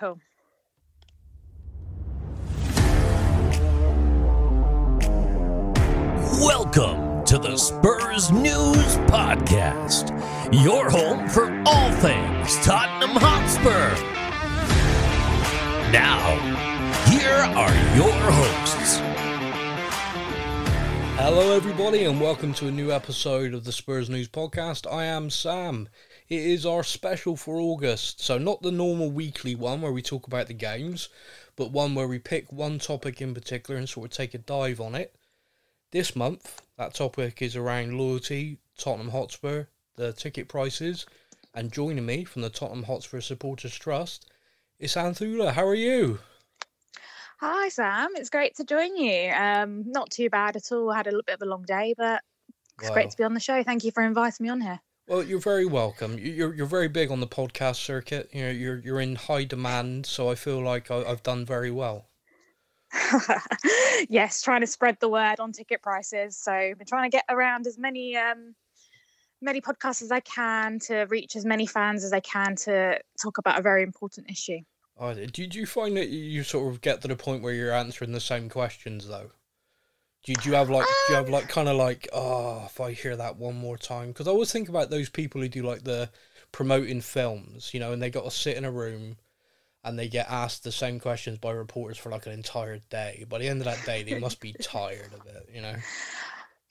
Cool. Welcome to the Spurs News Podcast, your home for all things Tottenham Hotspur. Now, here are your hosts. Hello, everybody, and welcome to a new episode of the Spurs News Podcast. I am Sam. It is our special for August, so not the normal weekly one where we talk about the games, but one where we pick one topic in particular and sort of take a dive on it. This month, that topic is around loyalty, Tottenham Hotspur, the ticket prices, and joining me from the Tottenham Hotspur Supporters Trust is Anthoulla. How are you? Hi, Sam. It's great to join you. Um, not too bad at all. I had a little bit of a long day, but it's Wow. great to be on the show. Thank you for inviting me on here. Well, you're very welcome. You- You're you're very big on the podcast circuit. You know, you're you're in high demand, so I feel like I, I've done very well. yes, trying to spread the word on ticket prices. So I've been trying to get around as many um, many podcasts as I can to reach as many fans as I can to talk about a very important issue. Uh, do, do you find that you sort of get to the point where you're answering the same questions though? Do you, do you have like do you have like um, kind of like oh if I hear that one more time because I always think about those people who do like the promoting films you know and they got to sit in a room and they get asked the same questions by reporters for like an entire day. By the end of that day, they must be tired of it, you know.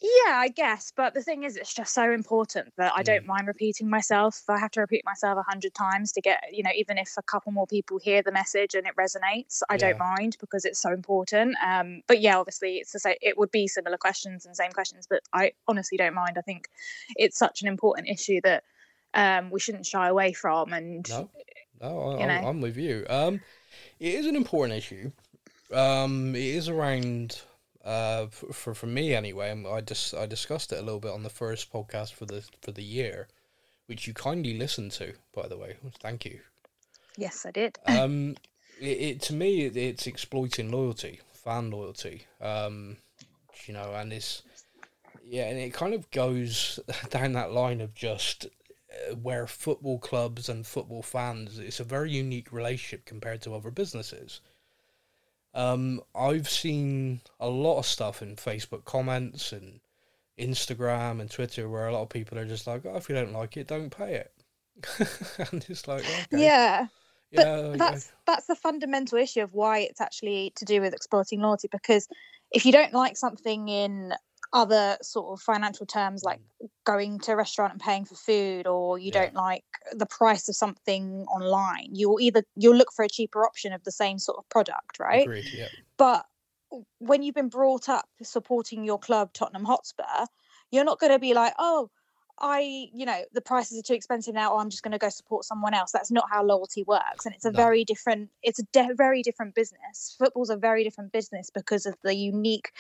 Yeah, I guess. But the thing is, it's just so important that I Mm. don't mind repeating myself. I have to repeat myself a hundred times to get, you know, even if a couple more people hear the message and it resonates, I don't mind because it's so important. Um, but yeah, obviously, it's the same. It would be similar questions and same questions, but I honestly don't mind. I think it's such an important issue that um, we shouldn't shy away from. And No, no, I, You I'm, know. I'm with you. Um, it is an important issue. Um, it is around uh for for me anyway. I just I discussed it a little bit on the first podcast for the for the year, which you kindly listened to, by the way. Thank you. yes, I did. Um, it, it to me it, it's exploiting loyalty, fan loyalty. Um, you know, and it's yeah, and it kind of goes down that line of just uh, where football clubs and football fans it's a very unique relationship compared to other businesses. Um, I've seen a lot of stuff in Facebook comments and Instagram and Twitter where a lot of people are just like, "Oh, if you don't like it, don't pay it," and it's like, okay, Yeah. But yeah, yeah. that's that's the fundamental issue of why it's actually to do with exploiting loyalty because if you don't like something in other sort of financial terms like mm. going to a restaurant and paying for food or you Yeah. don't like the price of something online you'll either you'll look for a cheaper option of the same sort of product right Agreed. Yeah. but when you've been brought up supporting your club Tottenham Hotspur you're not going to be like oh I, you know, the prices are too expensive now. Or I'm just going to go support someone else. That's not how loyalty works, and it's a No. very different. It's a de- very different business. Football's a very different business because of the unique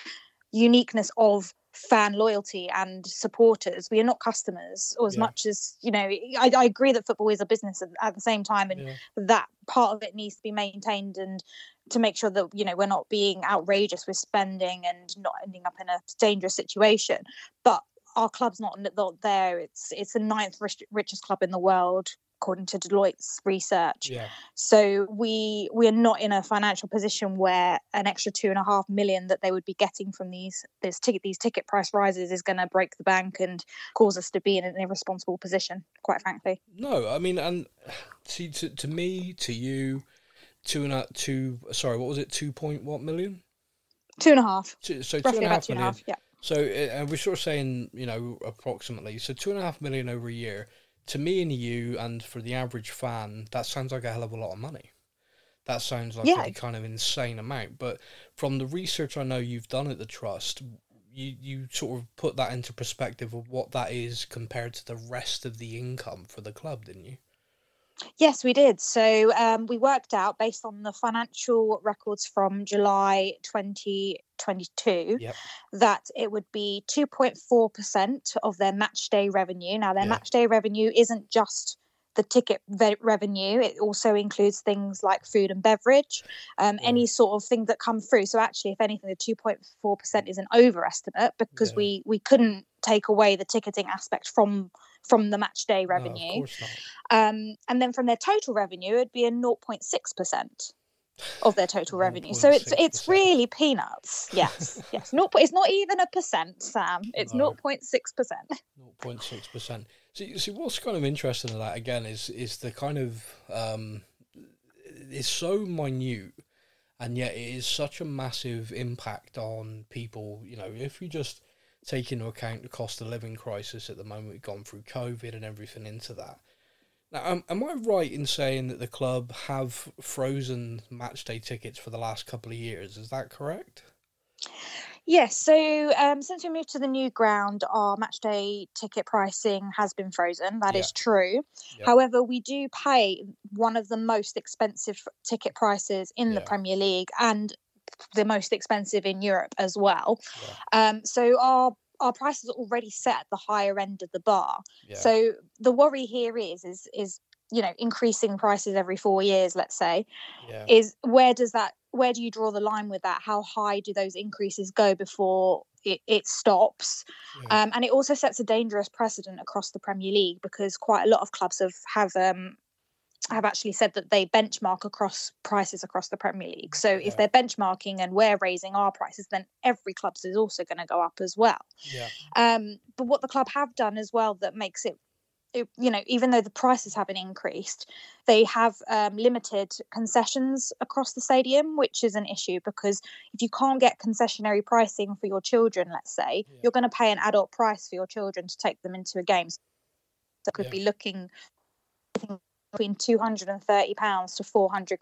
uniqueness of fan loyalty and supporters. We are not customers, or as Yeah. much as you know. I, I agree that football is a business at, at the same time, and Yeah. that part of it needs to be maintained and to make sure that you know we're not being outrageous with spending and not ending up in a dangerous situation. But our club's not, not there. It's it's the ninth richest club in the world according to Deloitte's research. Yeah. So we we are not in a financial position where an extra two and a half million that they would be getting from these this ticket these ticket price rises is going to break the bank and cause us to be in an irresponsible position. Quite frankly, No, I mean, and see, to to me, to you, two and a two. Sorry, what was it? Two point what million? two and a half, Two, so two roughly and about half and a million. half. Yeah. So, uh, and we're sort of saying, you know, approximately. So two and a half million over a year. To me and you, and for the average fan, that sounds like a hell of a lot of money. That sounds like Yeah. a kind of insane amount. But from the research I know you've done at the trust, you you sort of put that into perspective of what that is compared to the rest of the income for the club, didn't you? Yes, we did. So um, we worked out based on the financial records from July 2022 Yep. that it would be 2.4% of their match day revenue. Now, their Yeah. match day revenue isn't just the ticket ve- revenue, it also includes things like food and beverage, um, Yeah. any sort of thing that come through. So, actually, if anything, the 2.4% is an overestimate because Yeah. we, we couldn't take away the ticketing aspect from from the match day No, of revenue. course um, and then from their total revenue, it'd be a 0.6% of their total revenue. So it's it's really peanuts. Yes, yes. Not, it's not even a percent, Sam. It's No. 0.6%. 0.6 percent. See, see, what's kind of interesting in that again is is the kind of um, it's so minute, and yet it is such a massive impact on people. You know, if you just take into account the cost of living crisis at the moment, we've gone through COVID and everything into that. Now, um, am I right in saying that the club have frozen match day tickets for the last couple of years? Is that correct? Yes, so um, since we moved to the new ground, our match day ticket pricing has been frozen. That is Yeah. true. Yeah. However, we do pay one of the most expensive ticket prices in the Premier League and the most expensive in Europe as well. Yeah. Um, so our our prices are already set at the higher end of the bar. Yeah. So the worry here is is is you know increasing prices every four years, let's say, yeah. is where does that where do you draw the line with that how high do those increases go before it, it stops um, and it also sets a dangerous precedent across the premier league because quite a lot of clubs have have um, have actually said that they benchmark across prices across the Premier League. So Yeah. if they're benchmarking and we're raising our prices, then every club's is also going to go up as well. yeah. Um, but what the club have done as well that makes it, it you know, even though the prices haven't increased, they have um, limited concessions across the stadium, which is an issue because if you can't get concessionary pricing for your children, let's say, Yeah. you're going to pay an adult price for your children to take them into a game. So could Yeah. be looking between 230 pounds to 400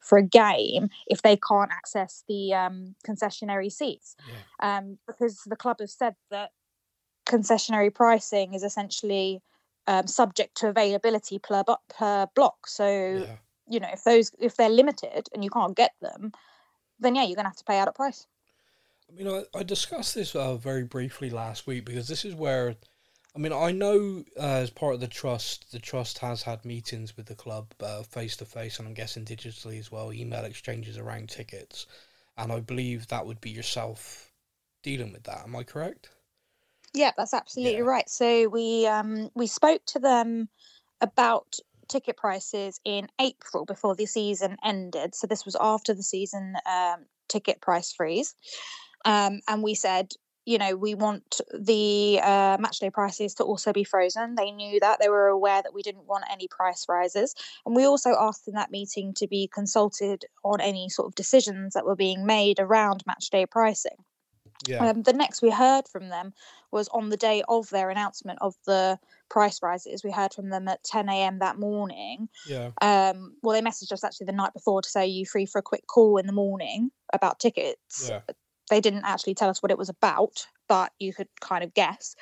for a game if they can't access the um, concessionary seats Yeah. um, because the club have said that concessionary pricing is essentially um, subject to availability per, per block. So Yeah. you know if those if they're limited and you can't get them, then yeah, you're gonna have to pay out at price. I mean, I, I discussed this uh, very briefly last week because this is where, I mean, I know uh, as part of the trust, the trust has had meetings with the club face to face, and I'm guessing digitally as well, email exchanges around tickets, and I believe that would be yourself dealing with that. Am I correct? Yeah, that's absolutely Yeah. right. So we um we spoke to them about ticket prices in April before the season ended. So this was after the season um, ticket price freeze, um, and we said, you know, we want the uh, matchday prices to also be frozen. They knew that they were aware that we didn't want any price rises, and we also asked in that meeting to be consulted on any sort of decisions that were being made around matchday pricing. Yeah. Um, the next we heard from them was on the day of their announcement of the price rises. We heard from them at 10 a.m. that morning. yeah. Um, well, they messaged us actually the night before to say, you free for a quick call in the morning about tickets. Yeah. They didn't actually tell us what it was about, but you could kind of guess.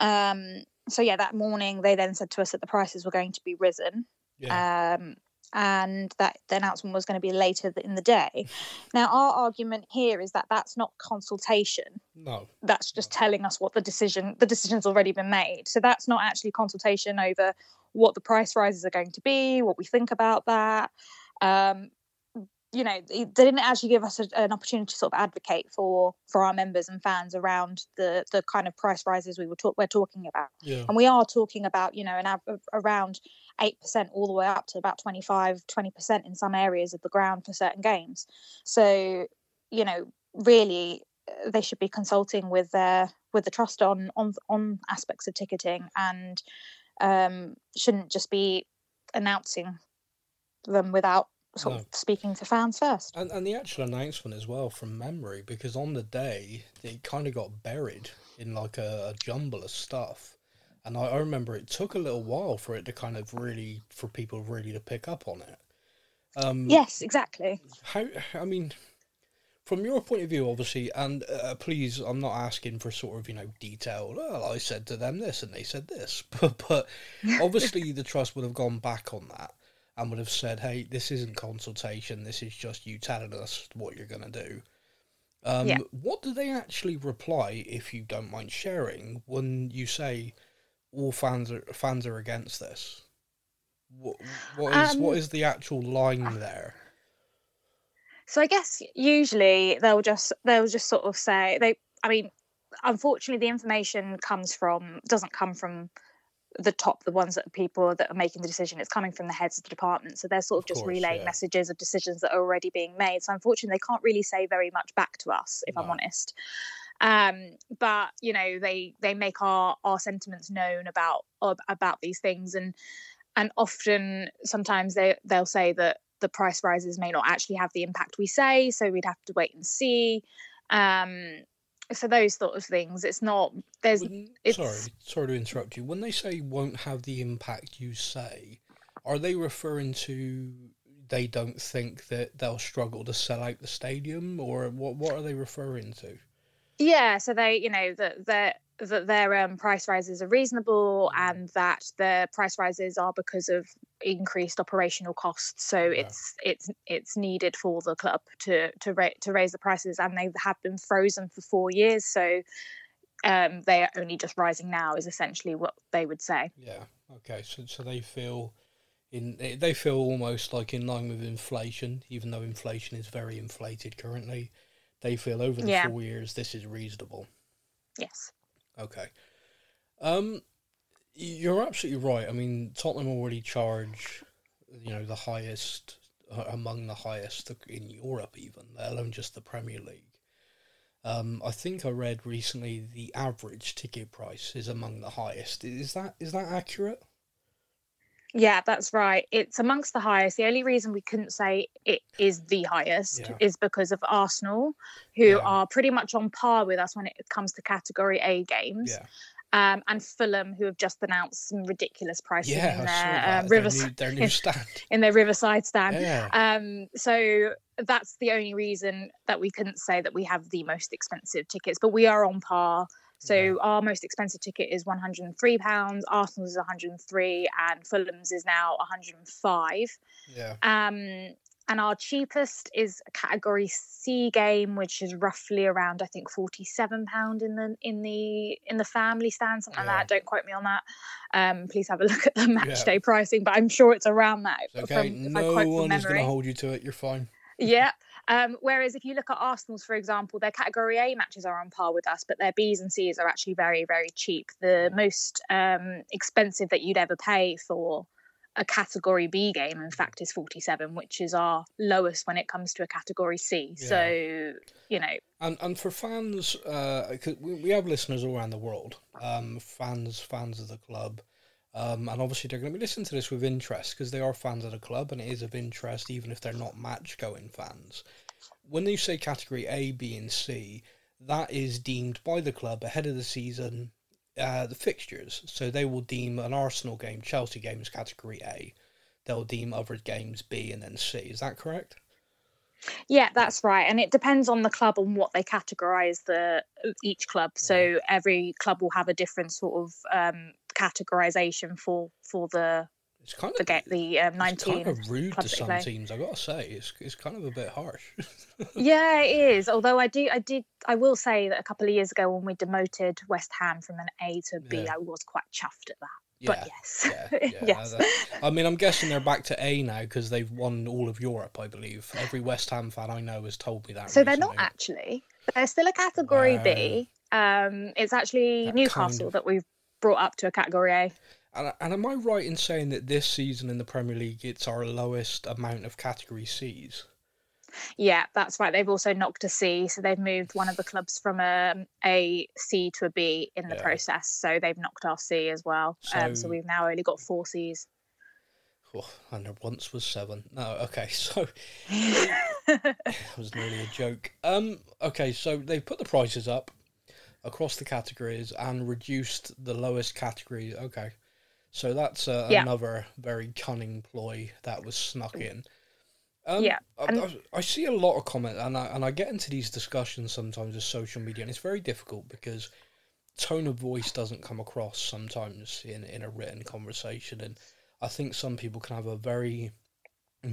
Um, so, yeah, that morning they then said to us that the prices were going to be risen Yeah. um, and that the announcement was going to be later in the day. Now, our argument here is that that's not consultation. no. That's just telling us what the decision the decision's already been made. So that's not actually consultation over what the price rises are going to be, what we think about that. Um, you know, they didn't actually give us a, an opportunity to sort of advocate for for our members and fans around the the kind of price rises we were talk, we're talking about Yeah. and we are talking about you know an av- around 8% all the way up to about 25 20% in some areas of the ground for certain games so you know really uh, they should be consulting with their with the trust on on on aspects of ticketing and um shouldn't just be announcing them without sort No. of speaking to fans first And, and the actual announcement as well from memory, because on the day it kind of got buried in like a, a jumble of stuff, and I, I remember it took a little while for it to kind of really for people really to pick up on it. Um, yes exactly How I mean, from your point of view, obviously, and uh, please, I'm not asking for sort of you know detailed. Well, I said to them this, and they said this, but but obviously the trust would have gone back on that and would have said, "Hey, this isn't consultation. This is just you telling us what you're gonna do." Um, Yeah. What do they actually reply, if you don't mind sharing, when you say all fans are fans are against this? What what is Um, is the actual line there? So I guess usually they'll just they'll just sort of say they. I mean, unfortunately, the information comes from doesn't come from the top, the ones that people that are making the decision. It's coming from the heads of the department, so they're sort of, Of just course, relaying yeah. messages of decisions that are already being made. So unfortunately, they can't really say very much back to us, if I'm honest. Um, but you know, they they make our our sentiments known about about these things, and and often sometimes they they'll say that the price rises may not actually have the impact we say, so we'd have to wait and see. Um, so those sort of things. It's not there's it's- sorry, sorry to interrupt you. When they say won't have the impact you say, are they referring to they don't think that they'll struggle to sell out the stadium, or what? What are they referring to? Yeah, so they, you know, that their that their um, price rises are reasonable, and that the price rises are because of increased operational costs. So Yeah. it's it's it's needed for the club to to ra- to raise the prices, and they have been frozen for four years. So um, they are only just rising now, is essentially what they would say. Yeah. Okay. So so they feel in they- they feel almost like in line with inflation, even though inflation is very inflated currently. They feel over the Yeah. four years this is reasonable. Yes. Okay. Um, you're absolutely right. I mean, Tottenham already charge, you know, the highest uh, among the highest in Europe, even let alone just the Premier League. Um, I think I read recently the average ticket price is among the highest. Is that is that accurate? Yeah, that's right. It's amongst the highest. The only reason we couldn't say it is the highest Yeah. is because of Arsenal, who Yeah. are pretty much on par with us when it comes to Category A games. Yeah, Um, and Fulham, who have just announced some ridiculous pricing yeah. in their uh, that. Their new, their new stand. in their Riverside stand. Yeah, Um, so that's the only reason that we couldn't say that we have the most expensive tickets, but we are on par. So Yeah. our most expensive ticket is 103 pounds, Arsenal's is 103, and Fulham's is now 105. yeah. Um, and our cheapest is a Category C game, which is roughly around I think 47 pound in the in the in the family stand, something Yeah. like that. Don't quote me on that. Um, please have a look at the match Yeah. day pricing, but I'm sure it's around that. It's okay. from- no one is going to hold you to it. You're fine. yeah. Um, whereas if you look at Arsenal's, for example, their category A matches are on par with us, but their B's and C's are actually very, very cheap. The most um, expensive that you'd ever pay for a category B game, in fact, is 47, which is our lowest when it comes to a category C. So, you know, And and for fans, uh, 'cause we, we have listeners all around the world, um, fans fans of the club, um, and obviously they're going to be listening to this with interest because they are fans of the club, and it is of interest even if they're not match going fans. When you say category A, B, and C, that is deemed by the club ahead of the season. Uh, the fixtures, so they will deem an Arsenal game, Chelsea game as category A. They'll deem other games B and then C. Is that correct? Yeah, that's right, and it depends on the club and what they categorise the each club. So every club will have a different sort of um, categorisation for for the It's kind the of get the um, It's kind of rude to some teams. I gotta say, it's it's kind of a bit harsh. yeah, it is. Although I do, I did, I will say that a couple of years ago when we demoted West Ham from an A to a B, I Yeah. was quite chuffed at that. yeah, But yes, yeah, yeah. yes, that- I mean, I'm guessing they're back to A now because they've won all of Europe. I believe every West Ham fan I know has told me that. so they're not actually. They're still a category B. Um, it's actually Newcastle kind of- that we've brought up to a category A. And, and am I right in saying that this season in the Premier League it's our lowest amount of category C's? Yeah, that's right. They've also knocked a C, so they've moved one of the clubs from um, a C to a B in the Yeah. process. So they've knocked our C as well. um, so So- we've now only got four Cs. Oh, and there once was seven. No, okay, so it was nearly a joke. Um, okay, so they've put the prices up across the categories and reduced the lowest category. Okay, so that's uh, Yeah. another very cunning ploy that was snuck in. Um, Yeah, I, I, I see a lot of comment, and I, and I get into these discussions sometimes with social media, and it's very difficult because tone of voice doesn't come across sometimes in, in a written conversation, and I think some people can have a very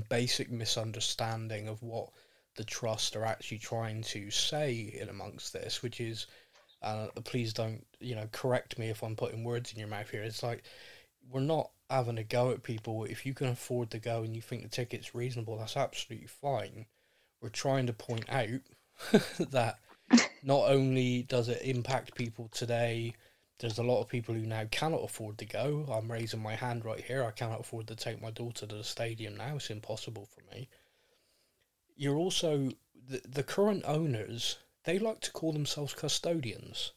basic misunderstanding of what the trust are actually trying to say in amongst this, which is, uh, please don't, you know, correct me if I'm putting words in your mouth here. It's like we're not having a go at people. If you can afford to go and you think the ticket's reasonable, that's absolutely fine. We're trying to point out that not only does it impact people today there's a lot of people who now cannot afford to go. I'm raising my hand right here. I cannot afford to take my daughter to the stadium now. It's impossible for me. You're also the, the current owners. They like to call themselves custodians.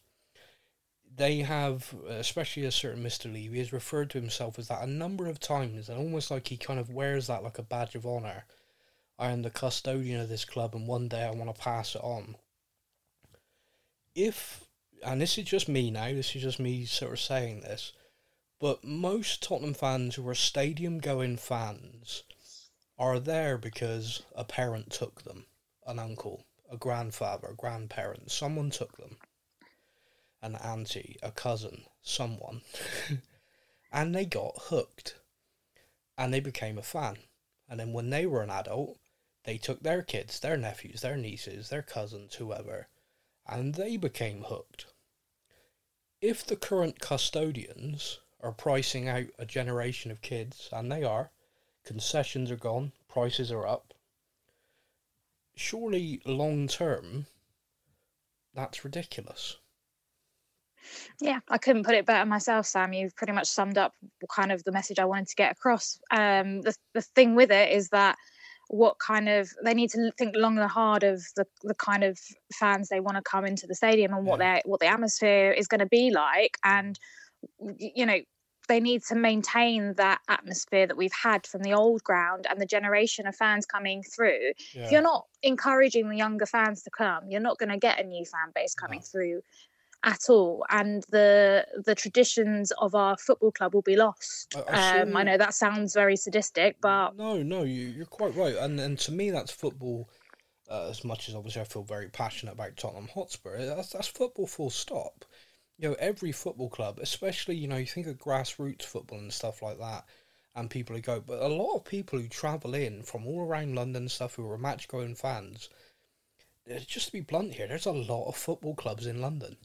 They have, especially a certain Mr. Levy, has referred to himself as that a number of times, and almost like he kind of wears that like a badge of honor. I am the custodian of this club, and one day I want to pass it on. If and this is just me now, this is just me sort of saying this, but most Tottenham fans who are stadium going fans are there because a parent took them, an uncle, a grandfather, a grandparent, someone took them, an auntie, a cousin, someone, and they got hooked. And they became a fan. And then when they were an adult, they took their kids, their nephews, their nieces, their cousins, whoever, and they became hooked. If the current custodians are pricing out a generation of kids, and they are, concessions are gone, prices are up, surely long term, that's ridiculous. Yeah, I couldn't put it better myself, Sam. You've pretty much summed up kind of the message I wanted to get across. Um, the the thing with it is that what kind of they need to think long and hard of the, the kind of fans they want to come into the stadium and what yeah. their what the atmosphere is going to be like and you know they need to maintain that atmosphere that we've had from the old ground and the generation of fans coming through. Yeah. If you're not encouraging the younger fans to come, you're not going to get a new fan base coming no. through at all, and the the traditions of our football club will be lost. I, um, I know that sounds very sadistic, but no, no, you, you're quite right, and and to me that's football. Uh, as much as obviously I feel very passionate about Tottenham Hotspur, that's that's football full stop. You know, every football club, especially you know, you think of grassroots football and stuff like that, and people who go, but a lot of people who travel in from all around London and stuff who are match going fans. Uh, just to be blunt here, there's a lot of football clubs in London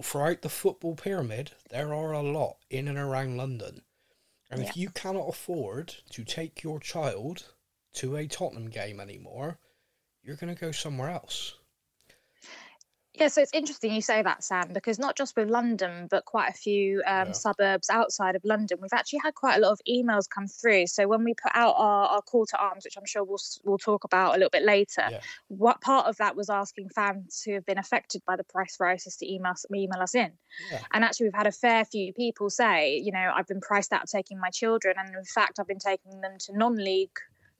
throughout the football pyramid, there are a lot in and around London. And yeah. if you cannot afford to take your child to a Tottenham game anymore, you're going to go somewhere else. Yeah, so it's interesting you say that, Sam, because not just with London, but quite a few um, yeah. suburbs outside of London, we've actually had quite a lot of emails come through. So when we put out our, our call to arms, which I'm sure we'll we'll talk about a little bit later, yeah. what part of that was asking fans who have been affected by the price rises to email email us in. Yeah. And actually, we've had a fair few people say, you know, I've been priced out of taking my children, and in fact, I've been taking them to non-league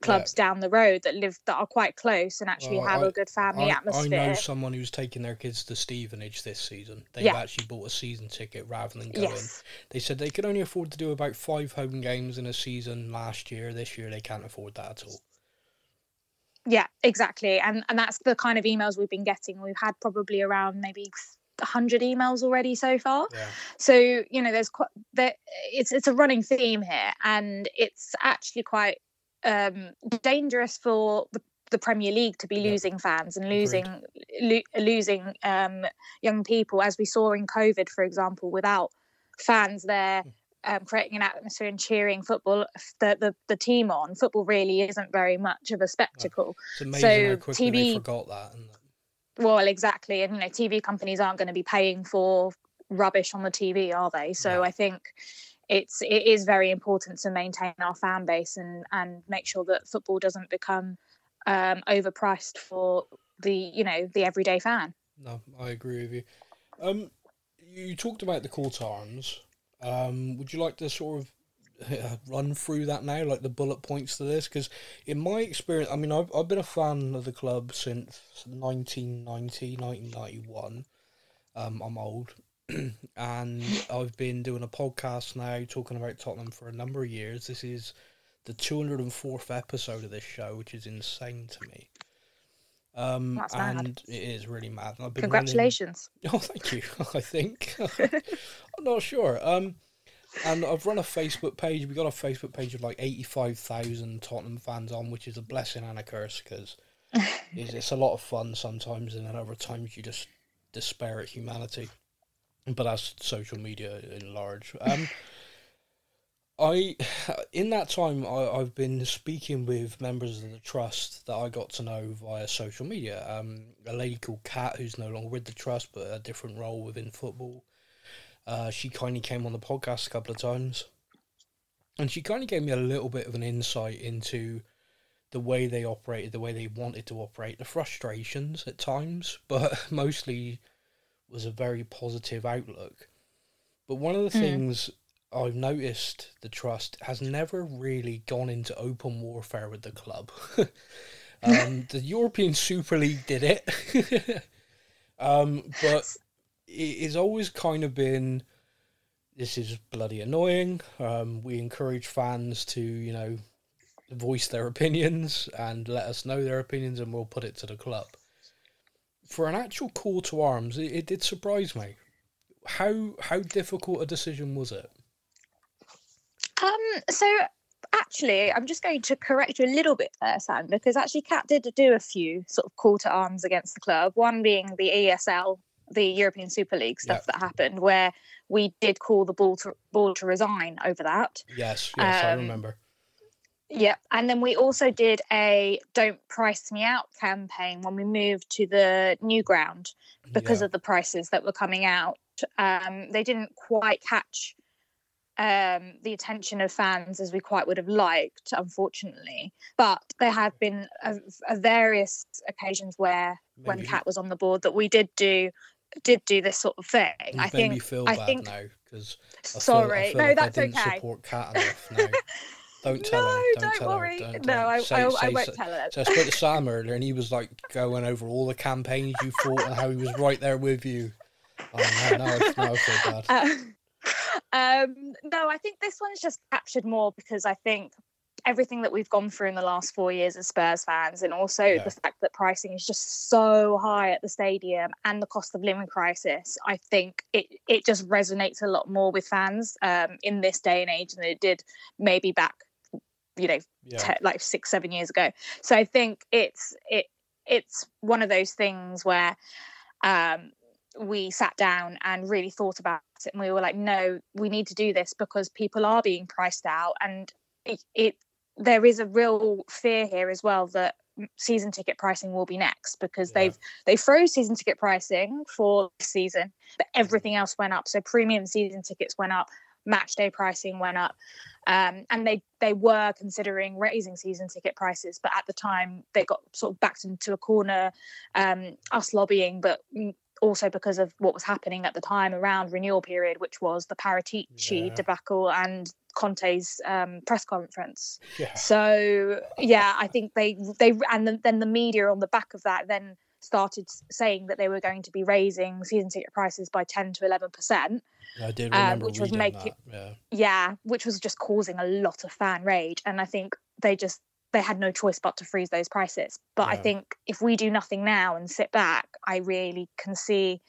clubs yeah. down the road that live that are quite close and actually well, have I, a good family I, atmosphere. I know someone who's taking their kids to Stevenage this season. They've yeah. actually bought a season ticket rather than going. Yes. They said they could only afford to do about five home games in a season last year. This year they can't afford that at all. Yeah, exactly, and and that's the kind of emails we've been getting. We've had probably around maybe 100 emails already so far yeah. so you know there's quite there it's it's a running theme here and it's actually quite um, dangerous for the, the, Premier League to be losing fans and losing lo- losing um, young people, as we saw in COVID, for example, without fans there. Hmm. Um, creating an atmosphere and cheering football the, the, the team on football really isn't very much of a spectacle so TV forgot that well exactly and you know TV companies aren't going to be paying for rubbish on the TV are they so. I think it's it is very important to maintain our fan base and and make sure that football doesn't become um, overpriced for the you know the everyday fan. No, I agree with you. Um, you talked about the court arms. Um, would you like to sort of run through that now, like the bullet points to this? Because in my experience, I mean, I've, I've been a fan of the club since 1990, 1991. Um, I'm old. and I've been doing a podcast now talking about Tottenham for a number of years. This is the 204th episode of this show, which is insane to me. Um, That's and mad. it is really mad. Congratulations! Running... Oh, thank you. I think I'm not sure. Um, and I've run a Facebook page. We got a Facebook page of like eighty-five thousand Tottenham fans on, which is a blessing and a curse because it's, it's a lot of fun sometimes, and then other times you just despair at humanity but that's social media in large. Um, I, in that time, I, I've been speaking with members of the trust that I got to know via social media. Um, a lady called Kat, who's no longer with the trust, but a different role within football. Uh, she kindly came on the podcast a couple of times, and she kind of gave me a little bit of an insight into the way they operated, the way they wanted to operate, the frustrations at times, but mostly was a very positive outlook. But one of the mm. things I've noticed the trust has never really gone into open warfare with the club. um, the European Super League did it, um, but it's always kind of been this is bloody annoying. Um, we encourage fans to, you know, voice their opinions and let us know their opinions, and we'll put it to the club. For an actual call to arms, it, it did surprise me. How how difficult a decision was it? Um. So actually, I'm just going to correct you a little bit there, Sam, because actually, Cat did do a few sort of call to arms against the club. One being the ESL the European Super League stuff that happened, where we did call the ball to ball to resign over that. Yes, yes, um, I remember. Yeah, and then we also did a "Don't Price Me Out" campaign when we moved to the new ground because yeah. of the prices that were coming out. Um, they didn't quite catch um, the attention of fans as we quite would have liked, unfortunately. But there have been a, a various occasions where, Maybe. when Cat was on the board, that we did do did do this sort of thing. You I think. I bad think. now because sorry, no, that's I didn't okay. Support Cat enough. No. Don't tell no, her. Don't, don't tell worry. her. Don't no, I, say, I, say, I won't so, tell her. So I spoke to Sam earlier, and he was like going over all the campaigns you fought and how he was right there with you. Oh no, now, now I feel bad. Uh, um, no, I think this one's just captured more because I think everything that we've gone through in the last four years as Spurs fans, and also yeah. the fact that pricing is just so high at the stadium and the cost of living crisis, I think it it just resonates a lot more with fans um, in this day and age than it did maybe back, you know, yeah. te- like six seven years ago. So I think it's it it's one of those things where. Um, we sat down and really thought about it and we were like no we need to do this because people are being priced out and it, it there is a real fear here as well that season ticket pricing will be next because yeah. they've they froze season ticket pricing for this season but everything else went up so premium season tickets went up match day pricing went up um, and they they were considering raising season ticket prices but at the time they got sort of backed into a corner um, us lobbying but also because of what was happening at the time around renewal period which was the Paratici yeah. debacle and Conte's um, press conference. Yeah. So yeah, I think they they and the, then the media on the back of that then started saying that they were going to be raising season ticket prices by ten to eleven percent. I did um, remember um, which was making yeah. yeah, which was just causing a lot of fan rage, and I think they just they had no choice but to freeze those prices. But yeah. I think if we do nothing now and sit back, I really can see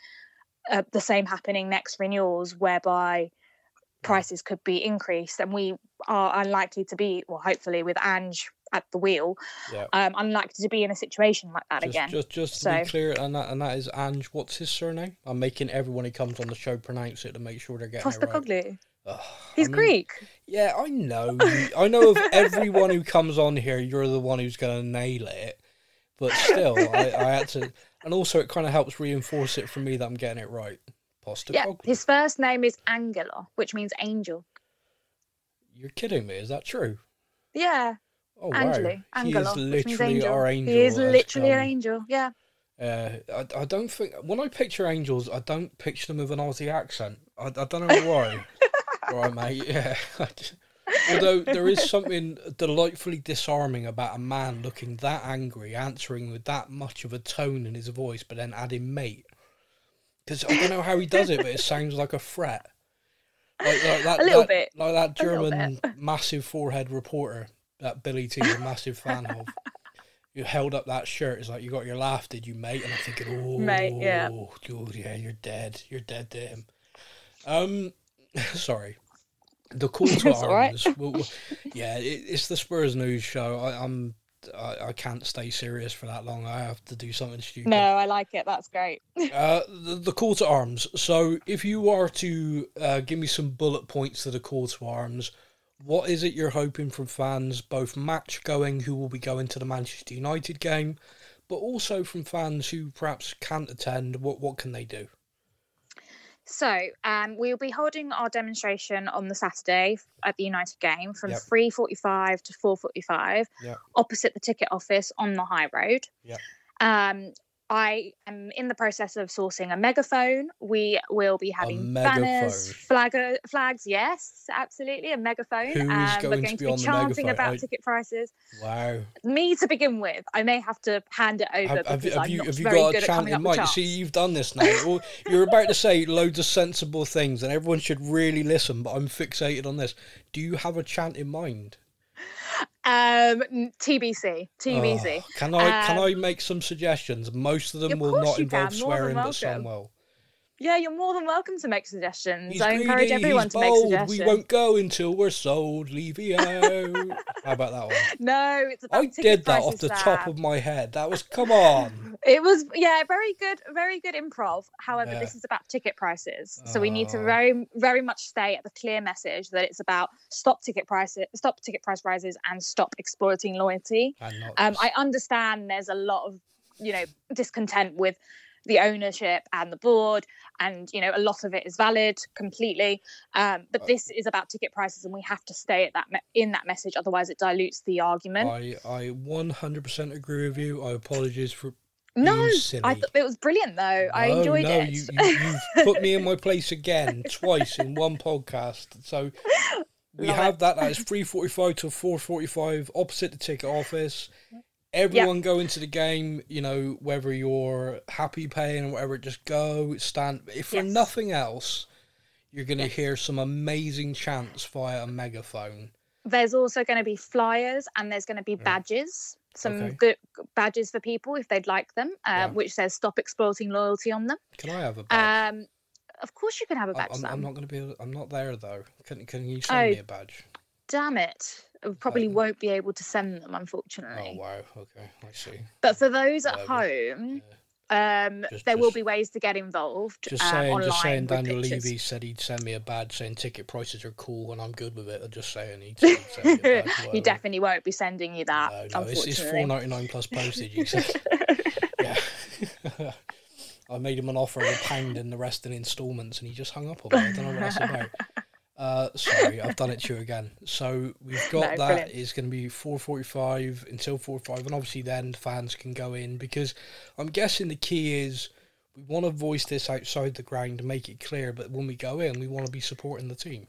uh, the same happening next renewals, whereby prices could be increased and we are unlikely to be well hopefully with Ange at the wheel yeah. um unlikely to be in a situation like that just, again just just so, to be clear and that and that is Ange what's his surname I'm making everyone who comes on the show pronounce it to make sure they're getting it right Ugh, He's I mean, Greek. Yeah, I know. I know of everyone who comes on here, you're the one who's going to nail it. But still, I, I had to. And also, it kind of helps reinforce it for me that I'm getting it right. Yeah, his first name is Angelo, which means angel. You're kidding me? Is that true? Yeah. Oh wow. Angelo, he is literally angel. our angel. He is literally um, an angel. Yeah. Uh, I, I don't think when I picture angels, I don't picture them with an Aussie accent. I, I don't know why. right, mate. Yeah. Although there is something delightfully disarming about a man looking that angry, answering with that much of a tone in his voice, but then adding mate. Because I don't know how he does it, but it sounds like a threat. Like, like that, a little that, bit. Like that German massive forehead reporter that Billy T is a massive fan of. You held up that shirt. It's like you got your laugh, did you, mate? And I'm thinking, oh, mate, yeah, oh, yeah, you're dead. You're dead to him. Um, sorry. The call to arms. Right. Well, yeah, it, it's the Spurs news show. I, I'm I, I can't stay serious for that long. I have to do something stupid. No, I like it. That's great. uh, the, the, call to arms. So, if you are to uh, give me some bullet points to the call to arms, what is it you're hoping from fans, both match going who will be going to the Manchester United game, but also from fans who perhaps can't attend? What what can they do? So um, we'll be holding our demonstration on the Saturday at the United game from Yep. 3.45 to 4.45 Yep. opposite the ticket office on the high road. Yep. Um, I am in the process of sourcing a megaphone. We will be having banners, flagger, flags. Yes, absolutely, a megaphone. Who is Um, going we're to going be to be on the chanting about I- ticket prices. Wow. Me to begin with. I may have to hand it over Have, have, because have you have you very got good a at chant coming in mind? See, you've done this now. You're about to say loads of sensible things, and everyone should really listen. But I'm fixated on this. Do you have a chant in mind? Um, TBC, TBC. Oh, can I can Um, I make some suggestions? Most of them of will not involve can, swearing, but some will. Yeah, you're more than welcome to make suggestions. He's I encourage greedy, everyone he's to make bold, suggestions. We won't go until we're sold. Out. How about that one? No, it's about I did that off the top of my head. That was come on. It was yeah, very good, very good improv. However, Yeah. this is about ticket prices, so we need to Oh. very, very much stay at the clear message that it's about stop ticket prices, stop ticket price rises, and stop exploiting loyalty. Um, I understand there's a lot of you know discontent with the ownership and the board, and you know a lot of it is valid completely. Um, but Uh, this is about ticket prices, and we have to stay at that me- in that message, otherwise it dilutes the argument. I I 100% agree with you. I apologize for no, I thought it was brilliant though. I enjoyed no, it. You, you, you've put me in my place again twice in one podcast. So we Love have it. that. That is three forty-five to four forty-five, opposite the ticket office. Everyone go into the game. You know whether you're happy paying or whatever, just go stand. If for Yes. nothing else, you're gonna hear some amazing chants via a megaphone. there's also going to be flyers and there's going to be mm. badges some Okay. good badges for people if they'd like them uh, Yeah. which says stop exploiting loyalty on them Can I have a badge? um of course you can have a badge I'm, I'm not gonna be. I'm not there though. Can Can you send Oh. me a badge? damn it I probably Uh, won't be able to send them unfortunately. Oh wow. Okay, I see. but for those at home um Just- there will be ways to get involved Just um, saying, online just saying. Daniel pictures. Levy said he'd send me a badge saying ticket prices are cool and I'm good with it. I'm just saying he'd send he'd send me a badge. he definitely won't be sending you that No, no, it's, it's four ninety nine plus postage. Yeah. I made him an offer of a pound and the rest in instalments, and he just hung up on me. I don't know what that's about. Uh, sorry, I've done it to you again. So we've got No, that brilliant. is going to be four forty five until four five, and obviously then fans can go in because I'm guessing the key is we want to voice this outside the ground to make it clear, but when we go in, we want to be supporting the team.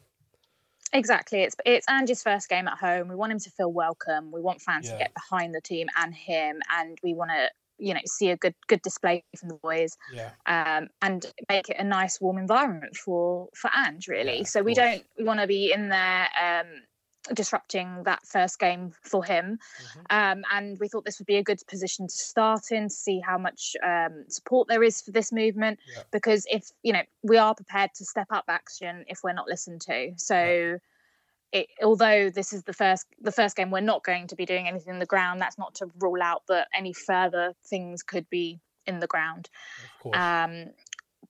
Exactly. It's it's Ange's first game at home. We want him to feel welcome. We want fans Yeah. to get behind the team and him, and we want to you know see a good good display from the boys Yeah, um, and make it a nice warm environment for for Ange really. Yeah, so we course. don't we want to be in there um, disrupting that first game for him. Mhm. Um, and we thought this would be a good position to start in to see how much um, support there is for this movement. Yeah. Because if you know we are prepared to step up action if we're not listened to. So. It, although this is the first the first game, we're not going to be doing anything in the ground. That's not to rule out that any further things could be in the ground. Um,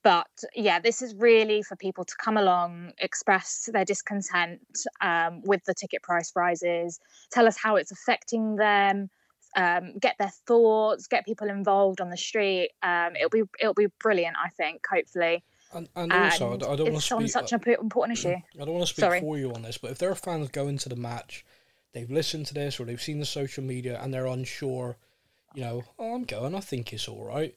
but yeah, this is really for people to come along, express their discontent um, with the ticket price rises, tell us how it's affecting them, um, get their thoughts, get people involved on the street. Um, it'll be it'll be brilliant, I think. Hopefully, and, and also, I and don't, I don't want to speak. such uh, an important issue. Mm-hmm. I don't want to speak Sorry. for you on this, but if there are fans going to the match, they've listened to this or they've seen the social media and they're unsure, you know, oh, I'm going, I think it's all right.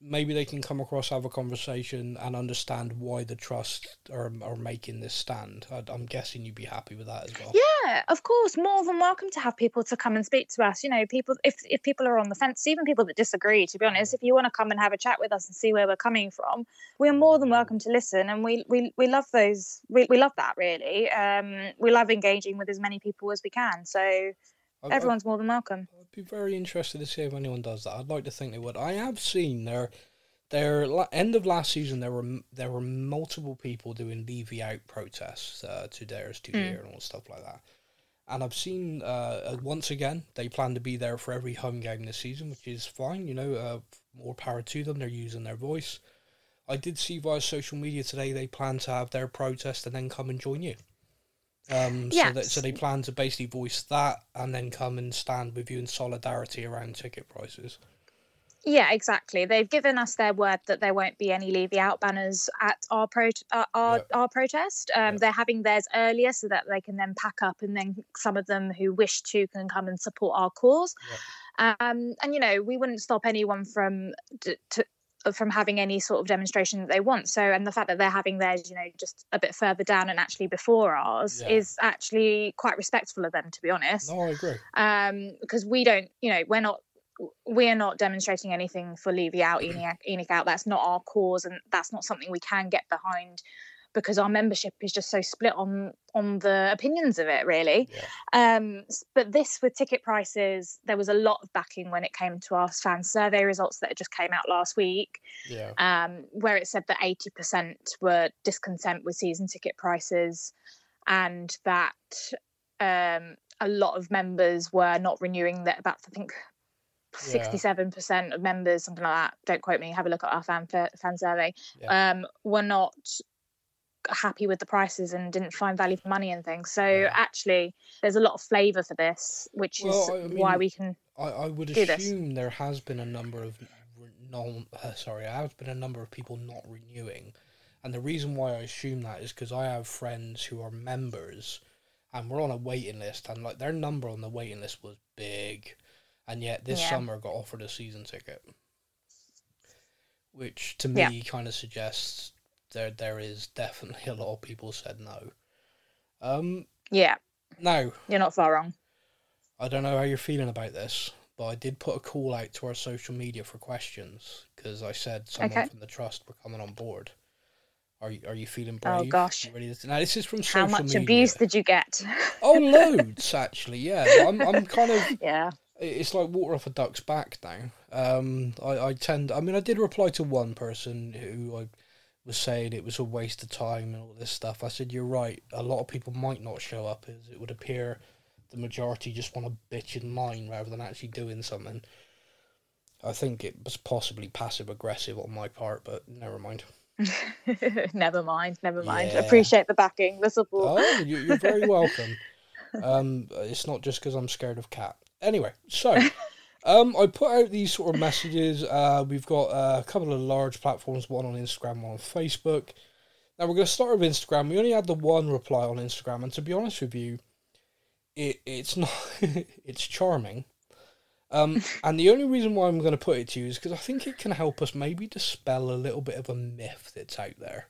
Maybe they can come across, have a conversation, and understand why the trust are, are making this stand. I, I'm guessing you'd be happy with that as well. Yeah, of course, more than welcome to have people to come and speak to us. You know, people if if people are on the fence, even people that disagree, to be honest, if you want to come and have a chat with us and see where we're coming from, we're more than welcome to listen and we we, we love those we, we love that really. Um we love engaging with as many people as we can. So I- I- everyone's more than welcome. I'd be very interested to see if anyone does that. I'd like to think they would. I have seen their their end of last season. There were there were multiple people doing Levy Out protests uh, to theirs to Mm. and all stuff like that. And I've seen uh, uh, once again they plan to be there for every home game this season, which is fine. You know, uh, more power to them. They're using their voice. I did see via social media today they plan to have their protest and then come and join you. Um, so that so they plan to basically voice that and then come and stand with you in solidarity around ticket prices. Yeah, exactly. They've given us their word that there won't be any leave the out banners at our pro uh, our Yeah. our protest. Um, Yeah. They're having theirs earlier so that they can then pack up, and then some of them who wish to can come and support our cause. Um, and you know, we wouldn't stop anyone from d- to, from having any sort of demonstration that they want. So, and the fact that they're having theirs, you know, just a bit further down and actually before ours Yeah. is actually quite respectful of them, to be honest No, I agree. um because we don't you know we're not we're not demonstrating anything for Levy out ENIAC, ENIC out that's not our cause and that's not something we can get behind because our membership is just so split on on the opinions of it really Yeah. um but this with ticket prices there was a lot of backing when it came to our fan survey results that just came out last week Yeah. um, where it said that 80% were discontent with season ticket prices and that um, a lot of members were not renewing that about i think 67% of members something like that don't quote me have a look at our fan fan survey Yeah. um, were not happy with the prices and didn't find value for money and things so Yeah. actually there's a lot of flavor for this which is Well, I why we can I, I would do this. assume there has been a number of non uh, sorry, there has been a number of people not renewing, and the reason why I assume that is because I have friends who are members, and we're on a waiting list, and like their number on the waiting list was big, and yet this Yeah. summer got offered a season ticket, which to Yeah. me kind of suggests there there is definitely a lot of people said no. Um, yeah No. you're not far wrong I don't know how you're feeling about this, but I did put a call out to our social media for questions because I said someone Okay. from the trust were coming on board. Are you are you feeling brave? Oh, gosh. To, now this is from how much media. abuse did you get Oh, loads actually. Yeah, I'm I'm kind of. yeah It's like water off a duck's back now. Um, I I tend. I mean, I did reply to one person who I was saying it was a waste of time and all this stuff. I said you're right. A lot of people might not show up, as it would appear the majority just want to bitch and whine rather than actually doing something. I think it was possibly passive aggressive on my part, but never mind. never mind never mind Yeah. appreciate the backing the support Oh, you- you're very welcome. Um, it's not just because I'm scared of Kat. Anyway, so um, I put out these sort of messages. Uh, we've got uh, a couple of large platforms, one on Instagram, one on Facebook. Now we're going to start with Instagram. We only had the one reply on Instagram, and to be honest with you, it it's not it's charming. Um, and the only reason why I'm going to put it to you is because I think it can help us maybe dispel a little bit of a myth that's out there.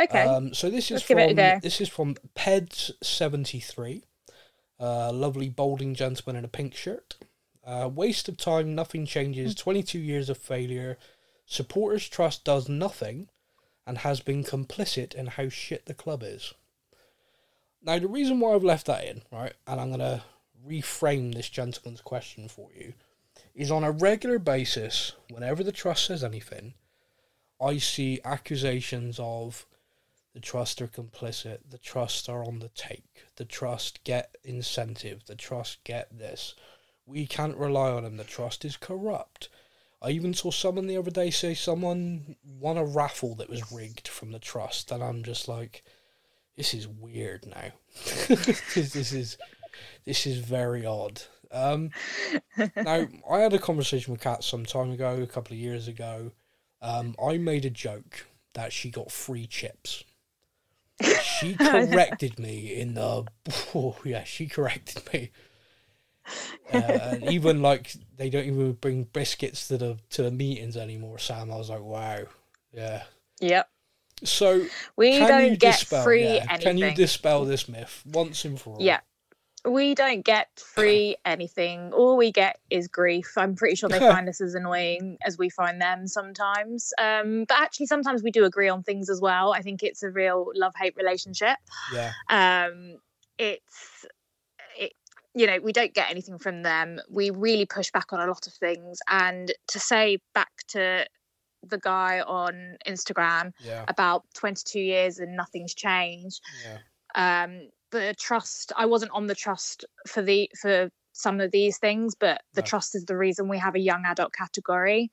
okay Um, so this is Let's give it a from this is from Peds seventy three, uh, lovely balding gentleman in a pink shirt. Uh, waste of time, nothing changes. Hmm. Twenty two years of failure. Supporters trust does nothing, and has been complicit in how shit the club is. Now the reason why I've left that in, right, and I'm gonna reframe this gentleman's question for you, is on a regular basis. Whenever the trust says anything, I see accusations of the trust are complicit, the trust are on the take, the trust get incentive, the trust get this. We can't rely on them, the trust is corrupt. I even saw someone the other day say someone won a raffle that was rigged from the trust, and I'm just like, this is weird now. this, this is this is very odd. Um, now, I had a conversation with Kat some time ago, a couple of years ago. Um, I made a joke that she got free chips. She corrected me in the. Oh, yeah, she corrected me. Uh, and even like they don't even bring biscuits to the to the meetings anymore, Sam. I was like, wow, yeah. yep. So we don't get dispel, free yeah, anything Can you dispel this myth once and for all? yeah. We don't get free anything. All we get is grief. I'm pretty sure they find us as annoying as we find them sometimes. Um, but actually sometimes we do agree on things as well. I think it's a real love hate relationship. Yeah, um it's it you know we don't get anything from them. We really push back on a lot of things. And to say back to the guy on instagram yeah, about 22 years and nothing's changed yeah, um the trust i wasn't on the trust for the for some of these things but the No. trust is the reason we have a young adult category.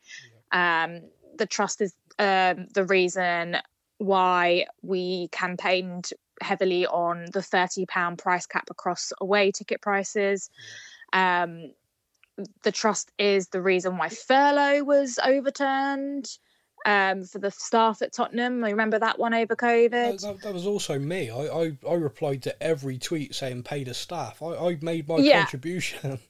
Um the trust is um the reason why we campaigned heavily on the 30 pound price cap across away ticket prices um the trust is the reason why furlough was overturned um, for the staff at Tottenham. I remember that one over COVID. That, that, was also me. I, I, I replied to every tweet saying pay the staff. I, I made my Yeah. contribution.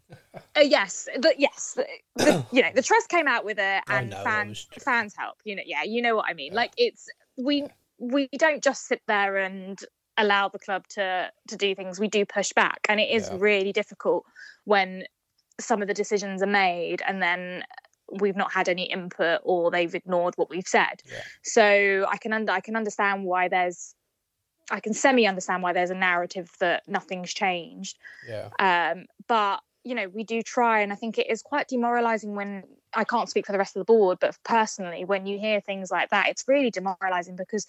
Uh, yes, the, yes, the, the, you know the trust came out with it, and know, fans fans help. You know, yeah, you know what I mean. Yeah. Like it's we we don't just sit there and allow the club to to do things. We do push back, and it is Yeah. really difficult when some of the decisions are made and then we've not had any input or they've ignored what we've said. Yeah. So I can under I can understand why there's I can semi understand why there's a narrative that nothing's changed yeah. um, but you know we do try and i think it is quite demoralizing when i can't speak for the rest of the board but personally when you hear things like that it's really demoralizing because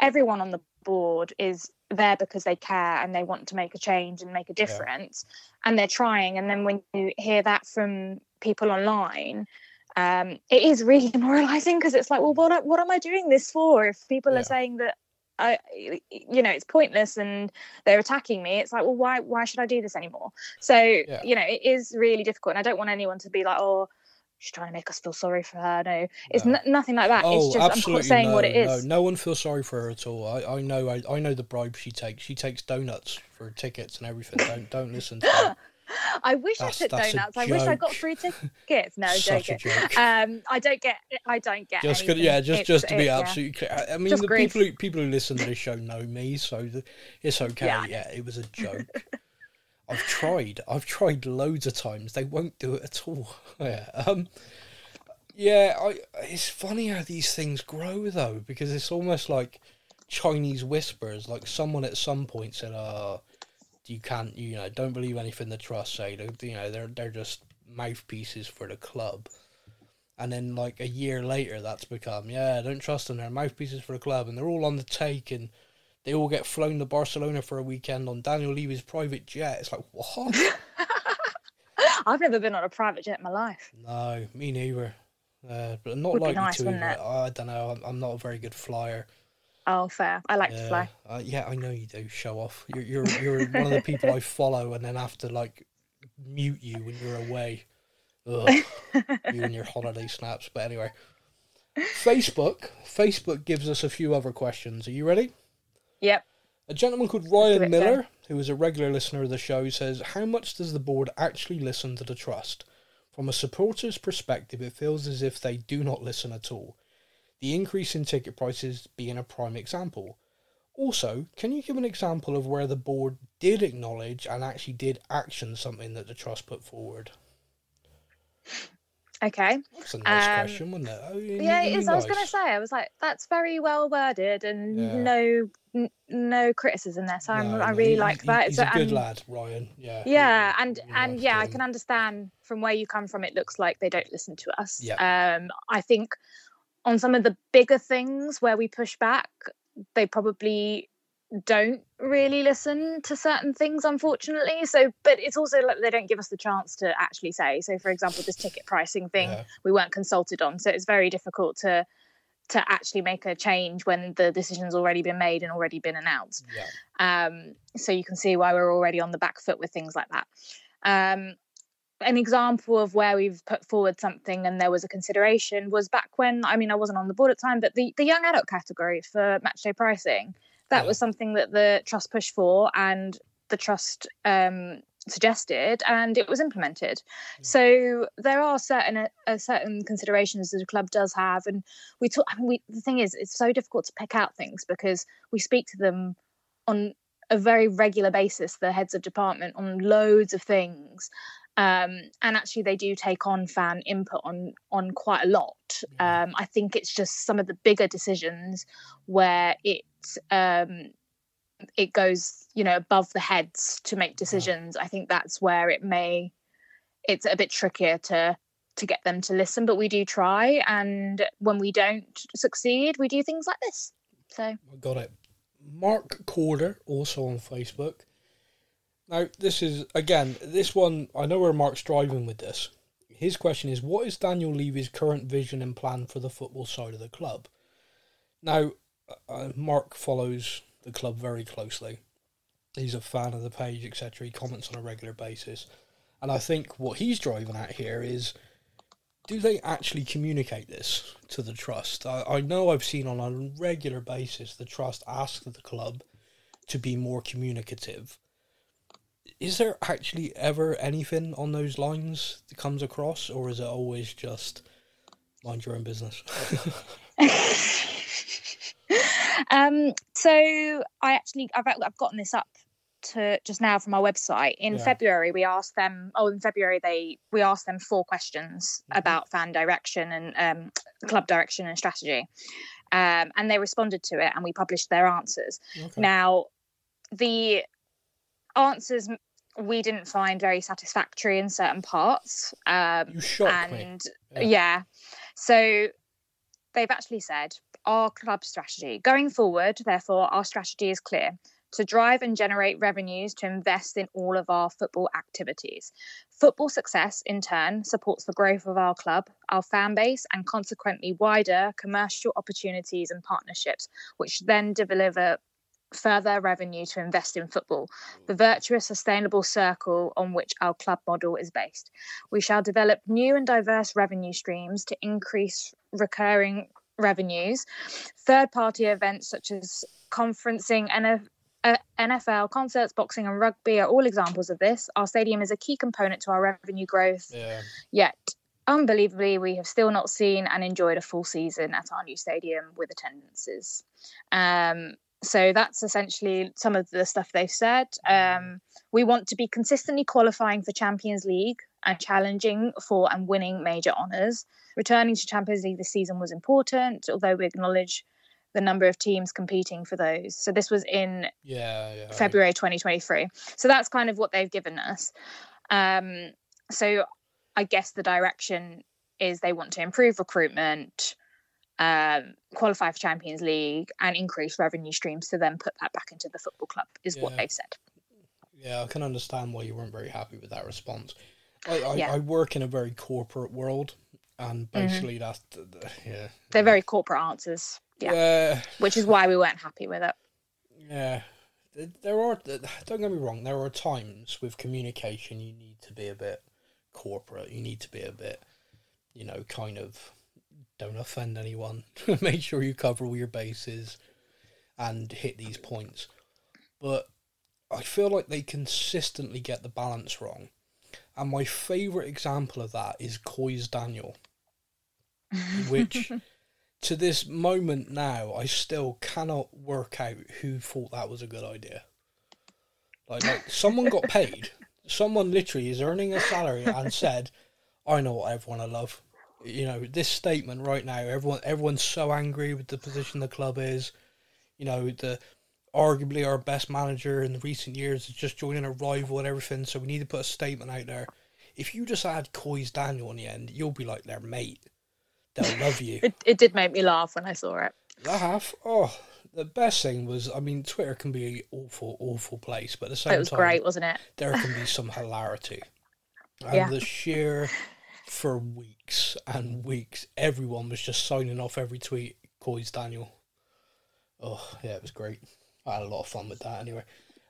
everyone on the board is there because they care and they want to make a change and make a Yeah. difference and they're trying and then when you hear that from people online um, it is really demoralizing because it's like well what, what am i doing this for if people Yeah. are saying that I, you know, it's pointless and they're attacking me. It's like, well, why, why should I do this anymore? So, you know, it is really difficult. And I don't want anyone to be like, oh, she's trying to make us feel sorry for her. No, it's No. n- nothing like that. Oh, it's just, I'm saying no, what it is. No, no one feels sorry for her at all. I, I know I, I know the bribe she takes. She takes donuts for tickets and everything. Don't don't listen to her. I wish That's- I took donuts. I wish I got free tickets. No, Such a joking. joke. Um, I don't get. I don't get. just yeah, just It's- just to be it- absolutely clear. I- I mean, Just the grief. people who people who listen to this show know me, so the, it's okay. Yeah. Yeah. it was a joke. I've tried. I've tried loads of times. They won't do it at all. yeah. Um. Yeah. I. It's funny how these things grow though, because it's almost like Chinese whispers. Like someone at some point said, "Uh, you can't. You know, don't believe anything the trust say. You know, they're they're just mouthpieces for the club." And then, like a year later, that's become yeah. Don't trust them. They're mouthpieces for the club, and they're all on the take, and they all get flown to Barcelona for a weekend on Daniel Levy's private jet. It's like what? I've never been on a private jet in my life. no, me neither. Uh, but I'm not Would likely nice, to. either. I don't know. I'm, I'm not a very good flyer. Oh, fair. I like yeah. to fly. Uh, yeah, I know you do. Show off. You're you're you're one of the people I follow, and then have to like mute you when you're away. Ugh, you and your holiday snaps. But anyway, Facebook. Facebook gives us a few other questions. Are you ready? Yep. A gentleman called Ryan Miller, who is a regular listener of the show, says, How much does the board actually listen to the trust? From a supporter's perspective, it feels as if they do not listen at all. The increase in ticket prices being a prime example. Also, can you give an example of where the board did acknowledge and actually did action something that the trust put forward? Okay. That's a nice Um, question, wasn't it? Oh, Yeah, it is. I was going to say, I was like, that's very well worded and Yeah. no n- no criticism there. So I'm, No, I really he- like that. He's So- a good and- lad, Ryan. Yeah. Yeah, and Really and nice yeah, I can understand from where you come from. It looks like they don't listen to us. Yeah. Um, I think on some of the bigger things where we push back, they probably don't really listen to certain things, unfortunately. So, but it's also like they don't give us the chance to actually say. So, for example, this ticket pricing thing Yeah. we weren't consulted on, so it's very difficult to to actually make a change when the decision's already been made and already been announced. Yeah. Um, so you can see why we're already on the back foot with things like that. Um, an example of where we've put forward something and there was a consideration was back when I mean I wasn't on the board at the time, but the, the young adult category for matchday pricing that Yeah. was something that the trust pushed for and the trust um, suggested and it was implemented. So there are certain uh, uh, certain considerations that a club does have, and we talk. I mean, we the thing is, it's so difficult to pick out things because we speak to them on a very regular basis, the heads of department, on loads of things. Um, and actually, they do take on fan input on on quite a lot. Um, I think it's just some of the bigger decisions where it um, it goes, you know, above the heads to make decisions. I think that's where it may it's a bit trickier to to get them to listen, but we do try. And when we don't succeed, we do things like this. So got it. Mark Corder, also on Facebook. Now, this is, again, this one, I know where Mark's driving with this. His question is What is Daniel Levy's current vision and plan for the football side of the club? Now, uh, Mark follows the club very closely. He's a fan of the page, etc. He comments on a regular basis. And I think what he's driving at here is do they actually communicate this to the trust? I, I know I've seen on a regular basis the trust ask the club to be more communicative. Is there actually ever anything on those lines that comes across, or is it always just mind your own business? um, so I actually I've I've gotten this up to just now from our website in yeah. february we asked them oh in february they we asked them four questions mm-hmm. about fan direction and um, club direction and strategy um, and they responded to it and we published their answers okay. now the answers we didn't find very satisfactory in certain parts um, you shocked and me. Yeah. yeah so they've actually said our club strategy going forward therefore our strategy is clear to drive and generate revenues to invest in all of our football activities. Football success, in turn, supports the growth of our club, our fan base, and consequently wider commercial opportunities and partnerships, which then deliver further revenue to invest in football, the virtuous, sustainable circle on which our club model is based. We shall develop new and diverse revenue streams to increase recurring revenues. Third party events such as conferencing, and uh, NFL, concerts, boxing, and rugby are all examples of this. Our stadium is a key component to our revenue growth. Yeah. Yet, unbelievably, we have still not seen and enjoyed a full season at our new stadium with attendances. Um, so that's essentially some of the stuff they've said. Um, we want to be consistently qualifying for Champions League and challenging for and winning major honours. Returning to Champions League this season was important, although we acknowledge the number of teams competing for those. So this was in yeah, yeah February 2023. So that's kind of what they've given us. Um, so I guess the direction is they want to improve recruitment, um, qualify for Champions League, and increase revenue streams to then put that back into the football club. Is yeah. what they've said. Yeah, I can understand why you weren't very happy with that response. I, I, yeah. I work in a very corporate world, and mm-hmm. basically mm-hmm. that's yeah. They're very corporate answers. Yeah. Which is why we weren't happy with it. Yeah. There are, don't get me wrong, there are times with communication you need to be a bit corporate. You need to be a bit, you know, kind of don't offend anyone. Make sure you cover all your bases and hit these points. But I feel like they consistently get the balance wrong. And my favourite example of that is COYS Daniel, which to this moment now, I still cannot work out who thought that was a good idea. Like, like someone got paid. Someone literally is earning a salary and said, "I know what everyone I love." You know, this statement right now, everyone everyone's so angry with the position the club is. You know, the arguably our best manager in the recent years is just joining a rival and everything. So we need to put a statement out there. If you just add COYS Daniel in the end, you'll be like their mate they'll love you. it, it did make me laugh when I saw it. Have. Oh, the best thing was, I mean, Twitter can be an awful, awful place, but at the same time, it was time, great, wasn't it? There can be some hilarity, and yeah. the sheer for weeks and weeks, everyone was just signing off every tweet. COYS Daniel. Oh yeah, it was great. I had a lot of fun with that. Anyway,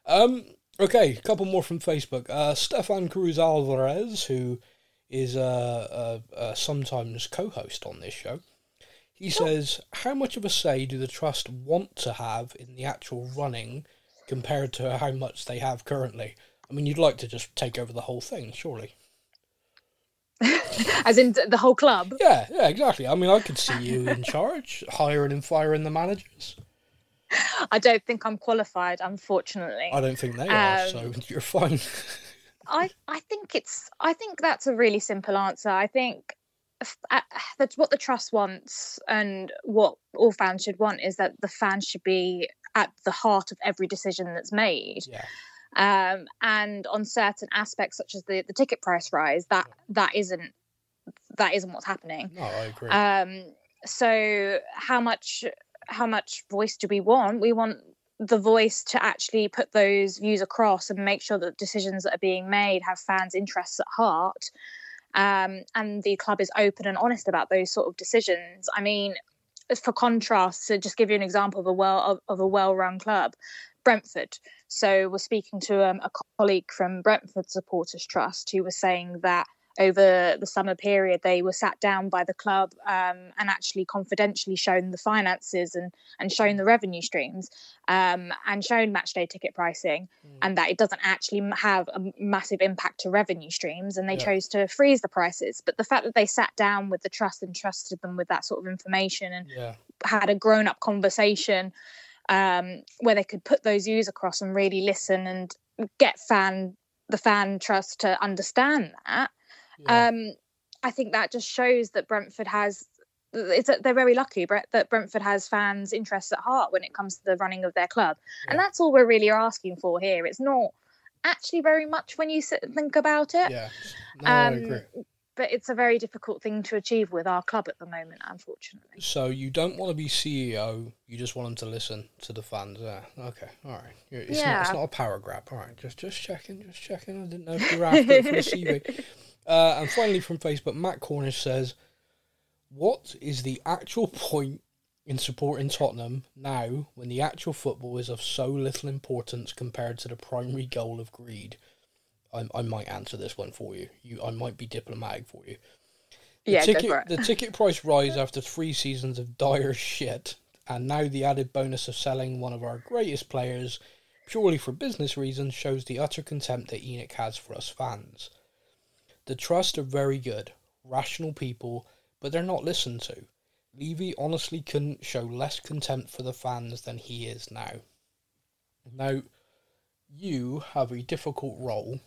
um, okay, a couple more from Facebook. Uh, Stefan Cruz Alvarez, who is a, a, a sometimes co-host on this show. He says, "How much of a say do the trust want to have in the actual running compared to how much they have currently? I mean, you'd like to just take over the whole thing, surely." As in the whole club. Yeah, yeah, exactly. I mean, I could see you in charge, hiring and firing the managers. I don't think I'm qualified, unfortunately. I don't think they are, so um, you're fine. I I think it's I think that's a really simple answer. I think uh, that's what the trust wants and what all fans should want is that the fans should be at the heart of every decision that's made. Yeah. Um, and on certain aspects such as the, the ticket price rise, that that isn't that isn't what's happening. No, I agree. Um, so how much how much voice do we want? We want the voice to actually put those views across and make sure that decisions that are being made have fans' interests at heart. Um, and the club is open and honest about those sort of decisions. I mean, for contrast, to just give you an example of a well of, of a well-run club, Brentford. So we're speaking to um, a colleague from Brentford Supporters Trust who was saying that over the summer period they were sat down by the club um, and actually confidentially shown the finances and and shown the revenue streams um, and shown matchday ticket pricing mm. and that it doesn't actually have a massive impact to revenue streams and they yeah. chose to freeze the prices but the fact that they sat down with the trust and trusted them with that sort of information and yeah. had a grown up conversation um, where they could put those views across and really listen and get fan the fan trust to understand that yeah. Um, I think that just shows that Brentford has. It's they're very lucky that Brentford has fans' interests at heart when it comes to the running of their club, yeah. and that's all we're really asking for here. It's not actually very much when you sit and think about it. Yeah, no, um, I agree. But it's a very difficult thing to achieve with our club at the moment, unfortunately. So you don't want to be CEO; you just want them to listen to the fans. Yeah, okay, all right. It's yeah. not it's not a power grab. All right, just just checking, just checking. I didn't know if you were after it for the CV. Uh, and finally, from Facebook, Matt Cornish says, What is the actual point in supporting Tottenham now when the actual football is of so little importance compared to the primary goal of greed? I, I might answer this one for you. You, I might be diplomatic for you. The yeah, ticket, the ticket price rise after three seasons of dire shit, and now the added bonus of selling one of our greatest players purely for business reasons shows the utter contempt that ENIC has for us fans. The Trust are very good, rational people, but they're not listened to. Levy honestly couldn't show less contempt for the fans than he is now. Now, you have a difficult role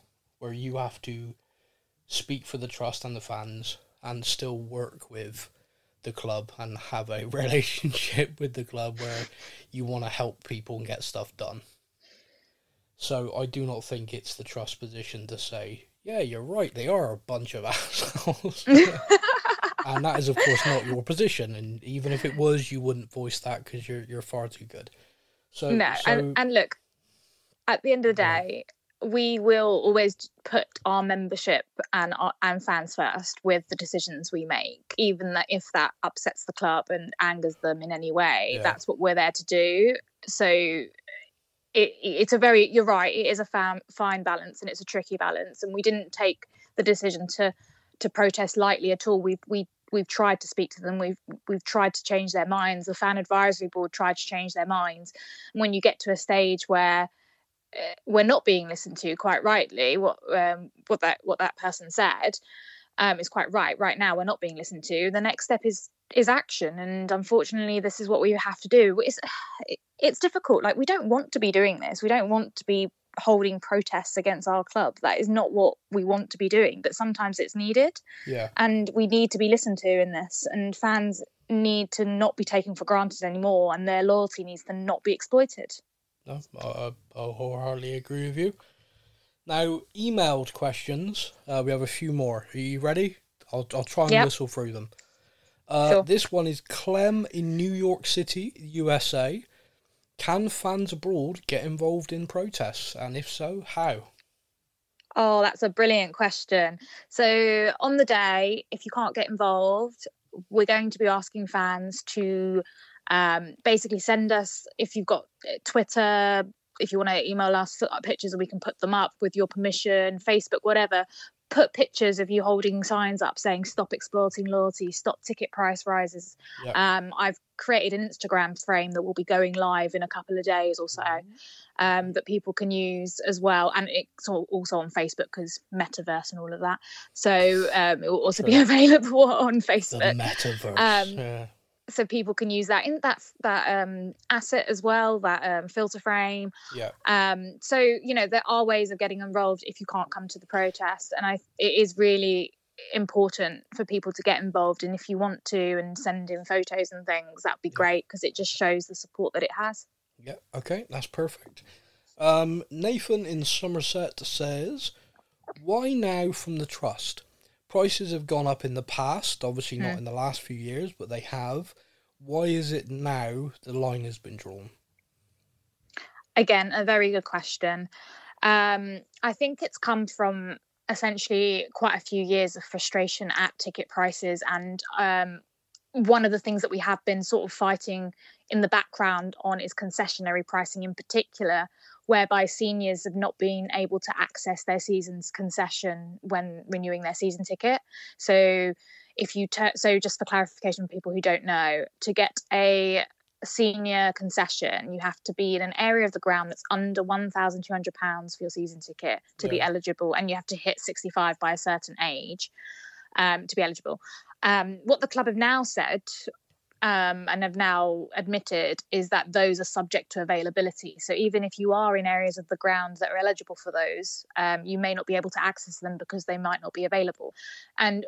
where you have to speak for the Trust and the fans and still work with the club and have a relationship with the club where you want to help people and get stuff done. So I do not think it's the trust position to say yeah, you're right. They are a bunch of assholes. and that is, of course, not your position. And even if it was, you wouldn't voice that because you're you're far too good. So no, so... And, and look, at the end of the day, we will always put our membership and our, and fans first with the decisions we make, even that if that upsets the club and angers them in any way. Yeah. That's what we're there to do. So it, it's a very you're right it is a fam, fine balance and it's a tricky balance and we didn't take the decision to to protest lightly at all we've we we've tried to speak to them we've we've tried to change their minds the fan advisory board tried to change their minds and when you get to a stage where we're not being listened to quite rightly. What um, what that what that person said um, is quite right. Right now we're not being listened to. The next step is is action. And unfortunately this is what we have to do. It's it's difficult. Like we don't want to be doing this. We don't want to be holding protests against our club. That is not what we want to be doing. But sometimes it's needed. Yeah. And we need to be listened to in this. And fans need to not be taken for granted anymore. And their loyalty needs to not be exploited no i, I wholeheartedly agree with you now emailed questions uh, we have a few more are you ready i'll, I'll try and yep. whistle through them uh, sure. This one is Clem in New York City, USA. Can fans abroad get involved in protests? And if so, how? Oh, that's a brilliant question. So, on the day, if you can't get involved, we're going to be asking fans to um, basically send us, if you've got uh, Twitter, if you want to email us pictures and we can put them up with your permission, Facebook, whatever, put pictures of you holding signs up saying stop exploiting loyalty stop ticket price rises. Yep. um, i've created an instagram frame that will be going live in a couple of days or so mm-hmm. um, that people can use as well. And it's also on facebook because metaverse and all of that. So um, it will also be available on facebook. the metaverse um, yeah so people can use that in that that um, asset as well, that um, filter frame. Yeah. Um, so you know there are ways of getting involved if you can't come to the protest, and I it is really important for people to get involved and if you want to and send in photos and things that'd be yeah. great because it just shows the support that it has yeah okay that's perfect um, nathan in somerset says why now from the trust prices have gone up in the past, obviously not hmm. in the last few years, but they have. Why is it now the line has been drawn? Again, a very good question. Um, I think it's come from essentially quite a few years of frustration at ticket prices and um, one of the things that we have been sort of fighting in the background on is concessionary pricing in particular, whereby seniors have not been able to access their season's concession when renewing their season ticket. So if you ter- so just for clarification for people who don't know, to get a senior concession, you have to be in an area of the ground that's under one thousand two hundred pounds for your season ticket to be eligible, and you have to hit sixty five by a certain age um, to be eligible. Um, what the club have now said um, and have now admitted is that those are subject to availability. So even if you are in areas of the ground that are eligible for those, um, you may not be able to access them because they might not be available. And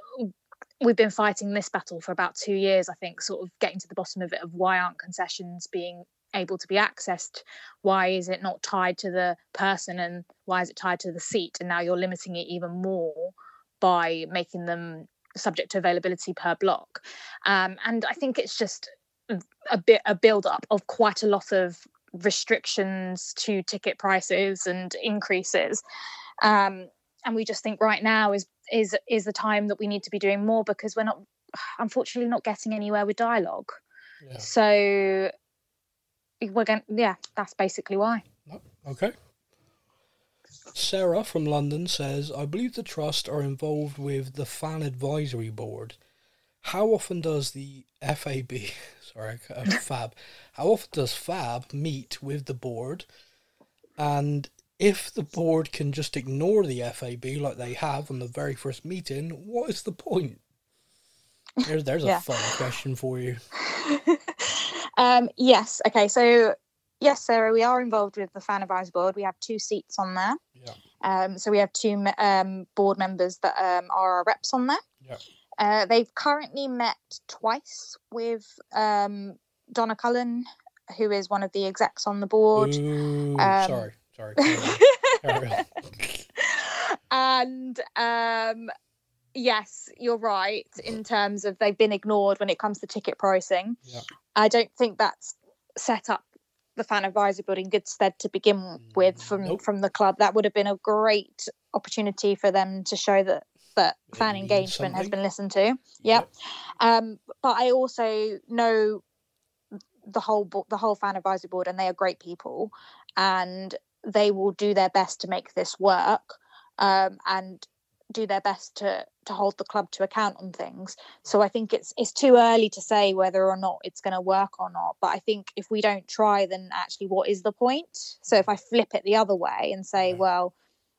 we've been fighting this battle for about two years, I think, sort of getting to the bottom of it of why aren't concessions being able to be accessed? Why is it not tied to the person and why is it tied to the seat? And now you're limiting it even more by making them subject to availability per block. Um, and I think it's just a bit a build up of quite a lot of restrictions to ticket prices and increases. Um, and we just think right now is is is the time that we need to be doing more because we're not unfortunately not getting anywhere with dialogue. Yeah. So we're going yeah, that's basically why. Okay. Sarah from London says, I believe the trust are involved with the fan advisory board. How often does the FAB, sorry, uh, FAB, how often does FAB meet with the board? And if the board can just ignore the FAB like they have on the very first meeting, what is the point? There's, there's Yeah. a fun question for you. um, yes. Okay. So yes, Sarah, we are involved with the fan advisory board. We have two seats on there. Yeah. Um, so we have two um, board members that um, are our reps on there. Yeah. Uh, they've currently met twice with um, Donna Cullen, who is one of the execs on the board. Ooh, um, sorry, sorry. Carry on. Carry on. and um, yes, you're right in terms of they've been ignored when it comes to ticket pricing. Yeah. I don't think that's set up the fan advisory board in good stead to begin with from Nope. from the club. That would have been a great opportunity for them to show that that It fan engagement has been listened to. Yep. Um, but I also know the whole bo- the whole fan advisory board, and they are great people, and they will do their best to make this work, um, and do their best to to hold the club to account on things. So I think it's it's too early to say whether or not it's going to work or not. But I think if we don't try, then actually, what is the point? So if I flip it the other way and say, Right. well.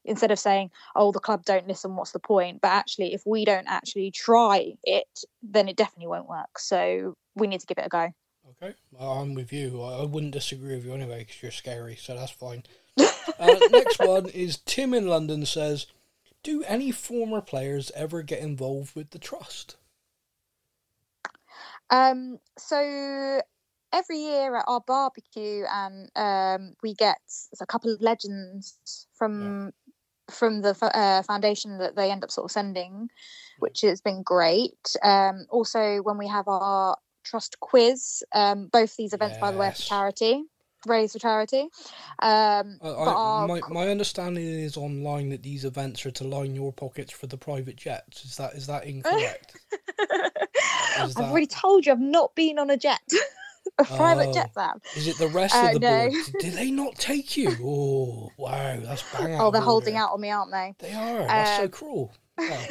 Instead of saying, "Oh, the club don't listen," what's the point? But actually, if we don't actually try it, then it definitely won't work. So we need to give it a go. Okay, well, I'm with you. I, I wouldn't disagree with you anyway because you're scary, so that's fine. uh, next one is Tim in London says, "Do any former players ever get involved with the trust?" Um, so every year at our barbecue, and um, we get a couple of legends from from the uh, foundation that they end up sort of sending, which has been great. Um, also, when we have our trust quiz, um, both these events, by the way, are for charity, raised for charity. Um, I, our my, my understanding is online that these events are to line your pockets for the private jets. Is that is that incorrect? I've already told you I've not been on a jet, a private Oh. jet, Sam. is it the rest Uh, of the no. board? Did they not take you? Oh, wow, that's bang. Oh, they're holding out on me, aren't they? They are. That's so Um, cruel. Yeah.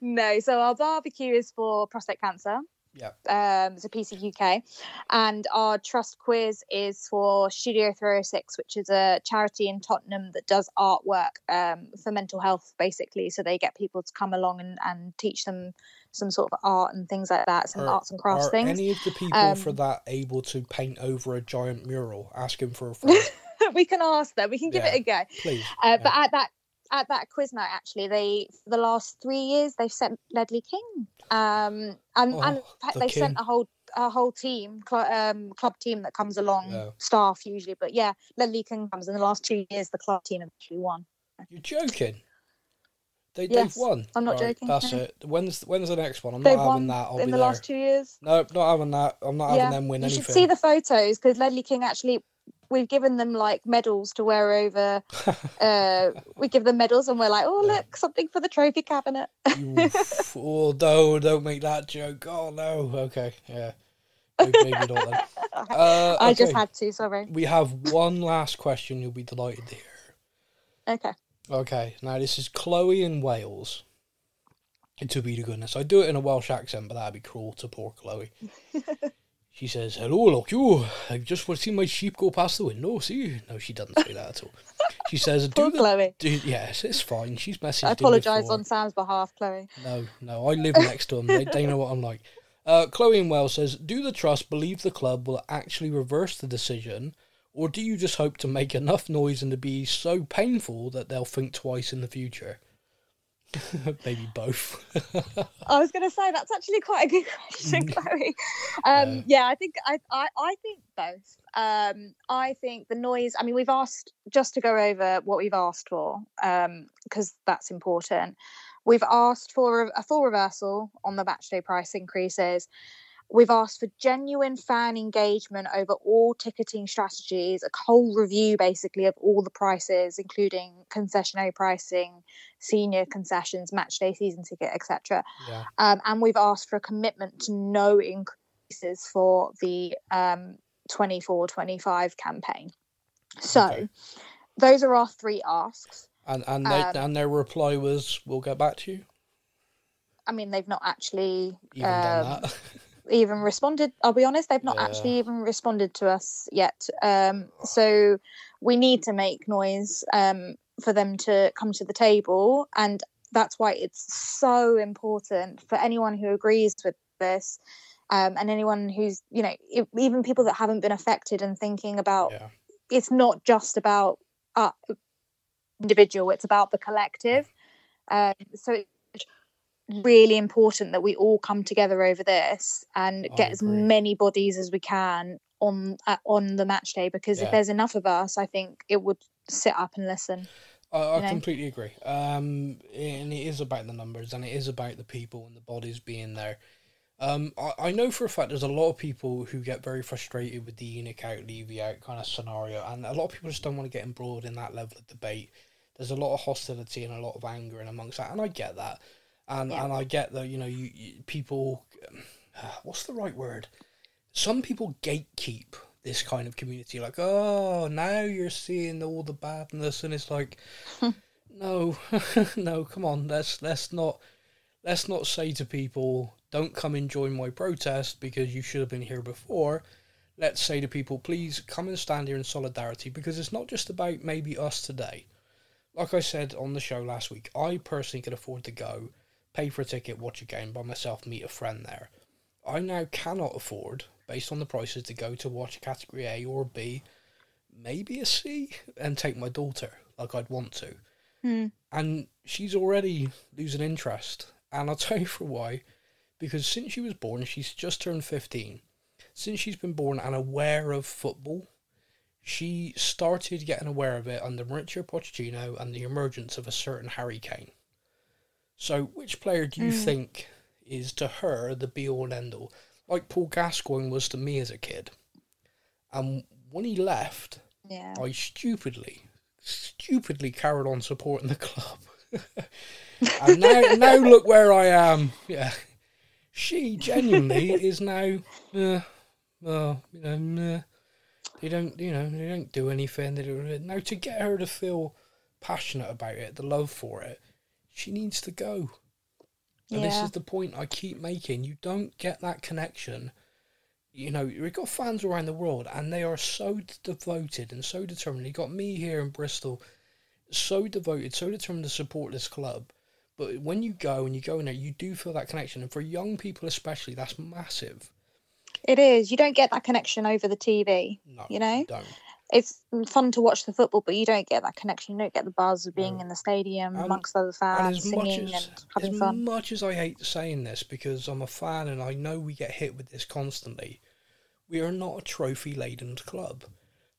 no, so our barbecue is for prostate cancer. Yeah. Um, it's a PCUK, and our trust quiz is for Studio 306, which is a charity in Tottenham that does artwork um, for mental health, basically. So they get people to come along and, and teach them some sort of art and things like that, some Are- arts and crafts Are things. any of the people for Um, that able to paint over a giant mural? Asking for a friend, we can ask them. We can give Yeah. it a go. please. Uh, But at that at that quiz night, actually, they for the last three years they've sent Ledley King, um, and, and Oh, fact the they've sent a whole a whole team, cl- um, club team that comes along, Yeah. staff usually. But yeah, Ledley King comes. In the last two years, the club team have actually won. You're joking. They, Yes, they've won. I'm not Right, joking, That's no. it. When's when's the next one? I'm They've not having won that. I'll in the there. last two years. No, not having that. I'm not yeah, having them win you anything. should see the photos because Ledley King actually we've given them like medals to wear over. uh, we give them medals, and we're like, oh look, something for the trophy cabinet. Oof. oh no! Don't make that joke. Oh no. Okay. Yeah. Maybe, not then. Uh, I just had to. Sorry. We have one last question. You'll be delighted to hear. Okay. Okay, now this is Chloe in Wales. To be the goodness, I'd do it in a Welsh accent, but that'd be cruel to poor Chloe. She says, "Hello, look you. I've just seen my sheep go past the window. See?" No, she doesn't say that at all. She says, Poor "Do the Chloe. do, yes, it's fine. She's messaged. I apologise on Sam's behalf, Chloe. No, no, I live next to them. They, they know what I'm like. Uh, Chloe in Wales says, "Do the trust believe the club will actually reverse the decision, or do you just hope to make enough noise and to be so painful that they'll think twice in the future?" Maybe both. I was going to say that's actually quite a good question, Chloe. Um, yeah. I think I, I I think both. Um, I think the noise. I mean, we've asked just to go over what we've asked for because that's important. We've asked for a, a full reversal on the match day price increases. We've asked for genuine fan engagement over all ticketing strategies, a whole review basically of all the prices, including concessionary pricing, senior concessions, match day season ticket, etc. yeah. Um, and we've asked for a commitment to no increases for the um, 24 25 campaign. So, Okay. those are our three asks. And and they, Um, and their reply was, "We'll get back to you." I mean, they've not actually Even done um, that. Even responded. I'll be honest, they've not Yeah. actually even responded to us yet. Um, so we need to make noise um, for them to come to the table, and that's why it's so important for anyone who agrees with this. Um, and anyone who's, you know, even people that haven't been affected and thinking about yeah. it's not just about uh, individual; it's about the collective. Um, so really important that we all come together over this and I get as many bodies as we can on uh, on the match day. Because Yeah. if there's enough of us, I think it would sit up and listen. I, I completely agree. Um, and it is about the numbers, and it is about the people and the bodies being there. Um, I, I know for a fact there's a lot of people who get very frustrated with the ENIC out, Levy out kind of scenario, and a lot of people just don't want to get embroiled in that level of debate. There's a lot of hostility and a lot of anger in amongst that, and I get that, and Yeah. and I get that you know you, you people, what's the right word? Some people gatekeep this kind of community, like oh now you're seeing all the badness, and it's like hmm. no, no, come on, let's let's not let's not say to people, don't come and join my protest because you should have been here before. Let's say to people, please come and stand here in solidarity because it's not just about maybe us today. Like I said on the show last week, I personally could afford to go, pay for a ticket, watch a game by myself, meet a friend there. I now cannot afford, based on the prices, to go to watch a category A or B, maybe a C, and take my daughter like I'd want to Hmm. and she's already losing interest. And I'll tell you for why. Because since she was born, she's just turned 15. Since she's been born and aware of football, she started getting aware of it under Mauricio Pochettino and the emergence of a certain Harry Kane. So, which player do you Mm. think is to her the be all and end all? Like Paul Gascoigne was to me as a kid. And when he left, Yeah. I stupidly, stupidly carried on supporting the club. and now, now look where I am. Yeah, she genuinely is now. Uh, well, you know, meh. they don't, you know, they don't do anything. They don't. Now to get her to feel passionate about it, the love for it, she needs to go. And this is the point I keep making. You don't get that connection. You know, we've got fans around the world and they are so devoted and so determined. You've got me here in Bristol, so devoted, so determined to support this club. But when you go and you go in there, you do feel that connection. And for young people especially, that's massive. It is. You don't get that connection over the TV. No, You know? don't. It's fun to watch the football, but you don't get that connection. You don't get the buzz of being No. in the stadium And- amongst other fans, as much singing as, and having as fun. much as I hate saying this because I'm a fan and I know we get hit with this constantly, we are not a trophy laden club.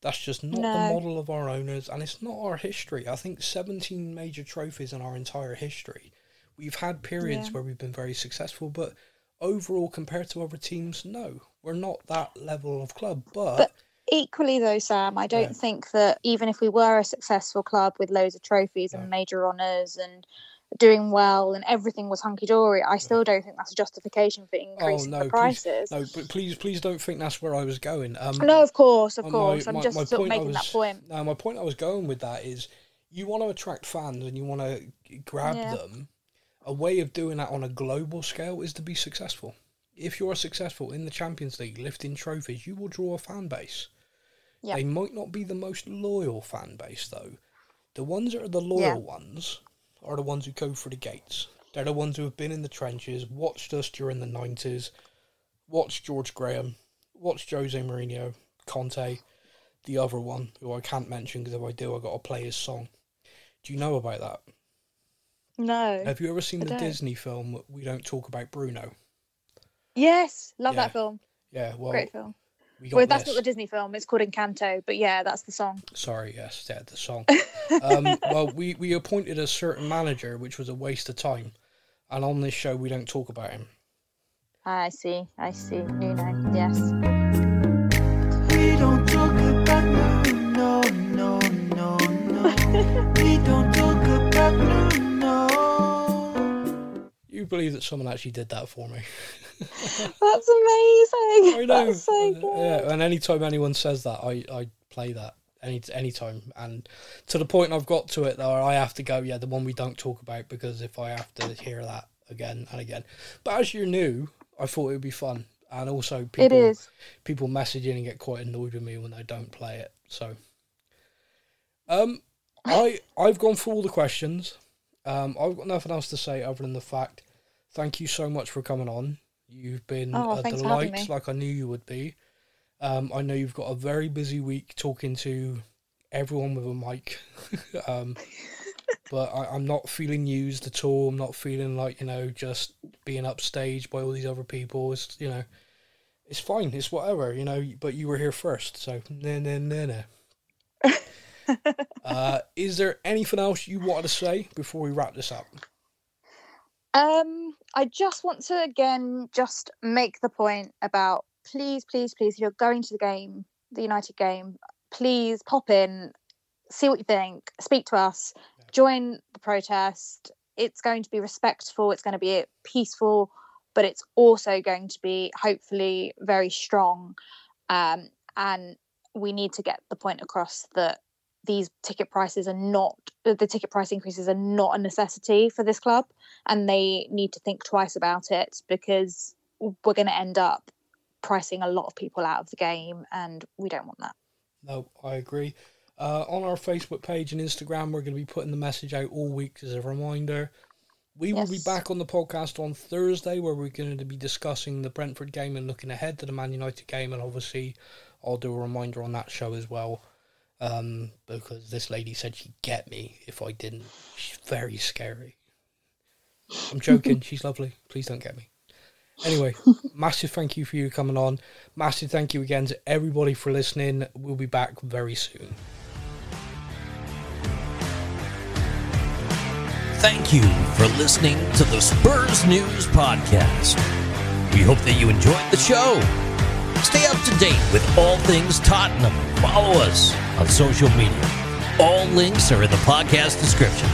That's just not the model of our owners and it's not our history. I think 17 major trophies in our entire history. We've had periods Yeah. where we've been very successful, but overall, compared to other teams, no, we're not that level of club. But, But- Equally, though, Sam, I don't Yeah. think that even if we were a successful club with loads of trophies No. and major honours and doing well and everything was hunky dory, I still don't think that's a justification for increasing no, the please- prices. No, but please, please don't think that's where I was going. Um, No, of course, of course. my- I'm my- just my sort of making that point. No, my point I was going with that is you want to attract fans and you want to grab Yeah. them. A way of doing that on a global scale is to be successful. If you're successful in the Champions League, lifting trophies, you will draw a fan base. Yeah. They might not be the most loyal fan base, though. The ones that are the loyal Yeah. ones are the ones who go for the gates. They're the ones who have been in the trenches, watched us during the 90s, watched George Graham, watched Jose Mourinho, Conte, the other one, who I can't mention because if I do, i got to play his song. Do you know about that? No. Have you ever seen I the don't. Disney film We Don't Talk About Bruno? Yes, love Yeah. that film. Yeah, well, Great film. We got Well, that's this. not the Disney film. It's called Encanto, but yeah, that's the song. Sorry, yes, yeah, the song. um, well, we, we appointed a certain manager, which was a waste of time. And on this show, we don't talk about him. I see. I see. Nuno. Yes. We don't talk about no, no, no, no. we don't talk about no. You believe that someone actually did that for me? That's amazing. I know. That's so good. Yeah, and anytime anyone says that, I, I play that any anytime, and to the point I've got to it though, I have to go. Yeah, the one we don't talk about because if I have to hear that again and again, but as you're new, I thought it would be fun, and also people It is. people message in and get quite annoyed with me when they don't play it. So, um, I I've gone through all the questions. Um, I've got nothing else to say other than the fact, thank you so much for coming on. You've been Oh, a thanks for having delight, like I knew you would be. Um, I know you've got a very busy week talking to everyone with a mic. um, but I, I'm not feeling used at all. I'm not feeling like you know just being upstaged by all these other people. It's you know, it's fine. It's whatever you know. But you were here first, so no, no, no, no. uh, is there anything else you wanted to say before we wrap this up? Um, I just want to again just make the point about please, please, please, if you're going to the game, the United game, please pop in, see what you think, speak to us, join the protest. It's going to be respectful, it's going to be peaceful, but it's also going to be hopefully very strong. Um, and we need to get the point across that these ticket prices are not the ticket price increases are not a necessity for this club and they need to think twice about it because we're going to end up pricing a lot of people out of the game and we don't want that No, I agree. Uh, on our Facebook page and Instagram, we're going to be putting the message out all week as a reminder. We will be back on the podcast on Thursday where we're going to be discussing the Brentford game and looking ahead to the Man United game. And obviously, I'll do a reminder on that show as well um, because this lady said she'd get me if I didn't. She's very scary. I'm joking. She's lovely. Please don't get me. Anyway, massive thank you for you coming on. Massive thank you again to everybody for listening. We'll be back very soon. Thank you for listening to the Spurs News Podcast. We hope that you enjoyed the show. Stay up to date with all things Tottenham. Follow us on social media. All links are in the podcast description.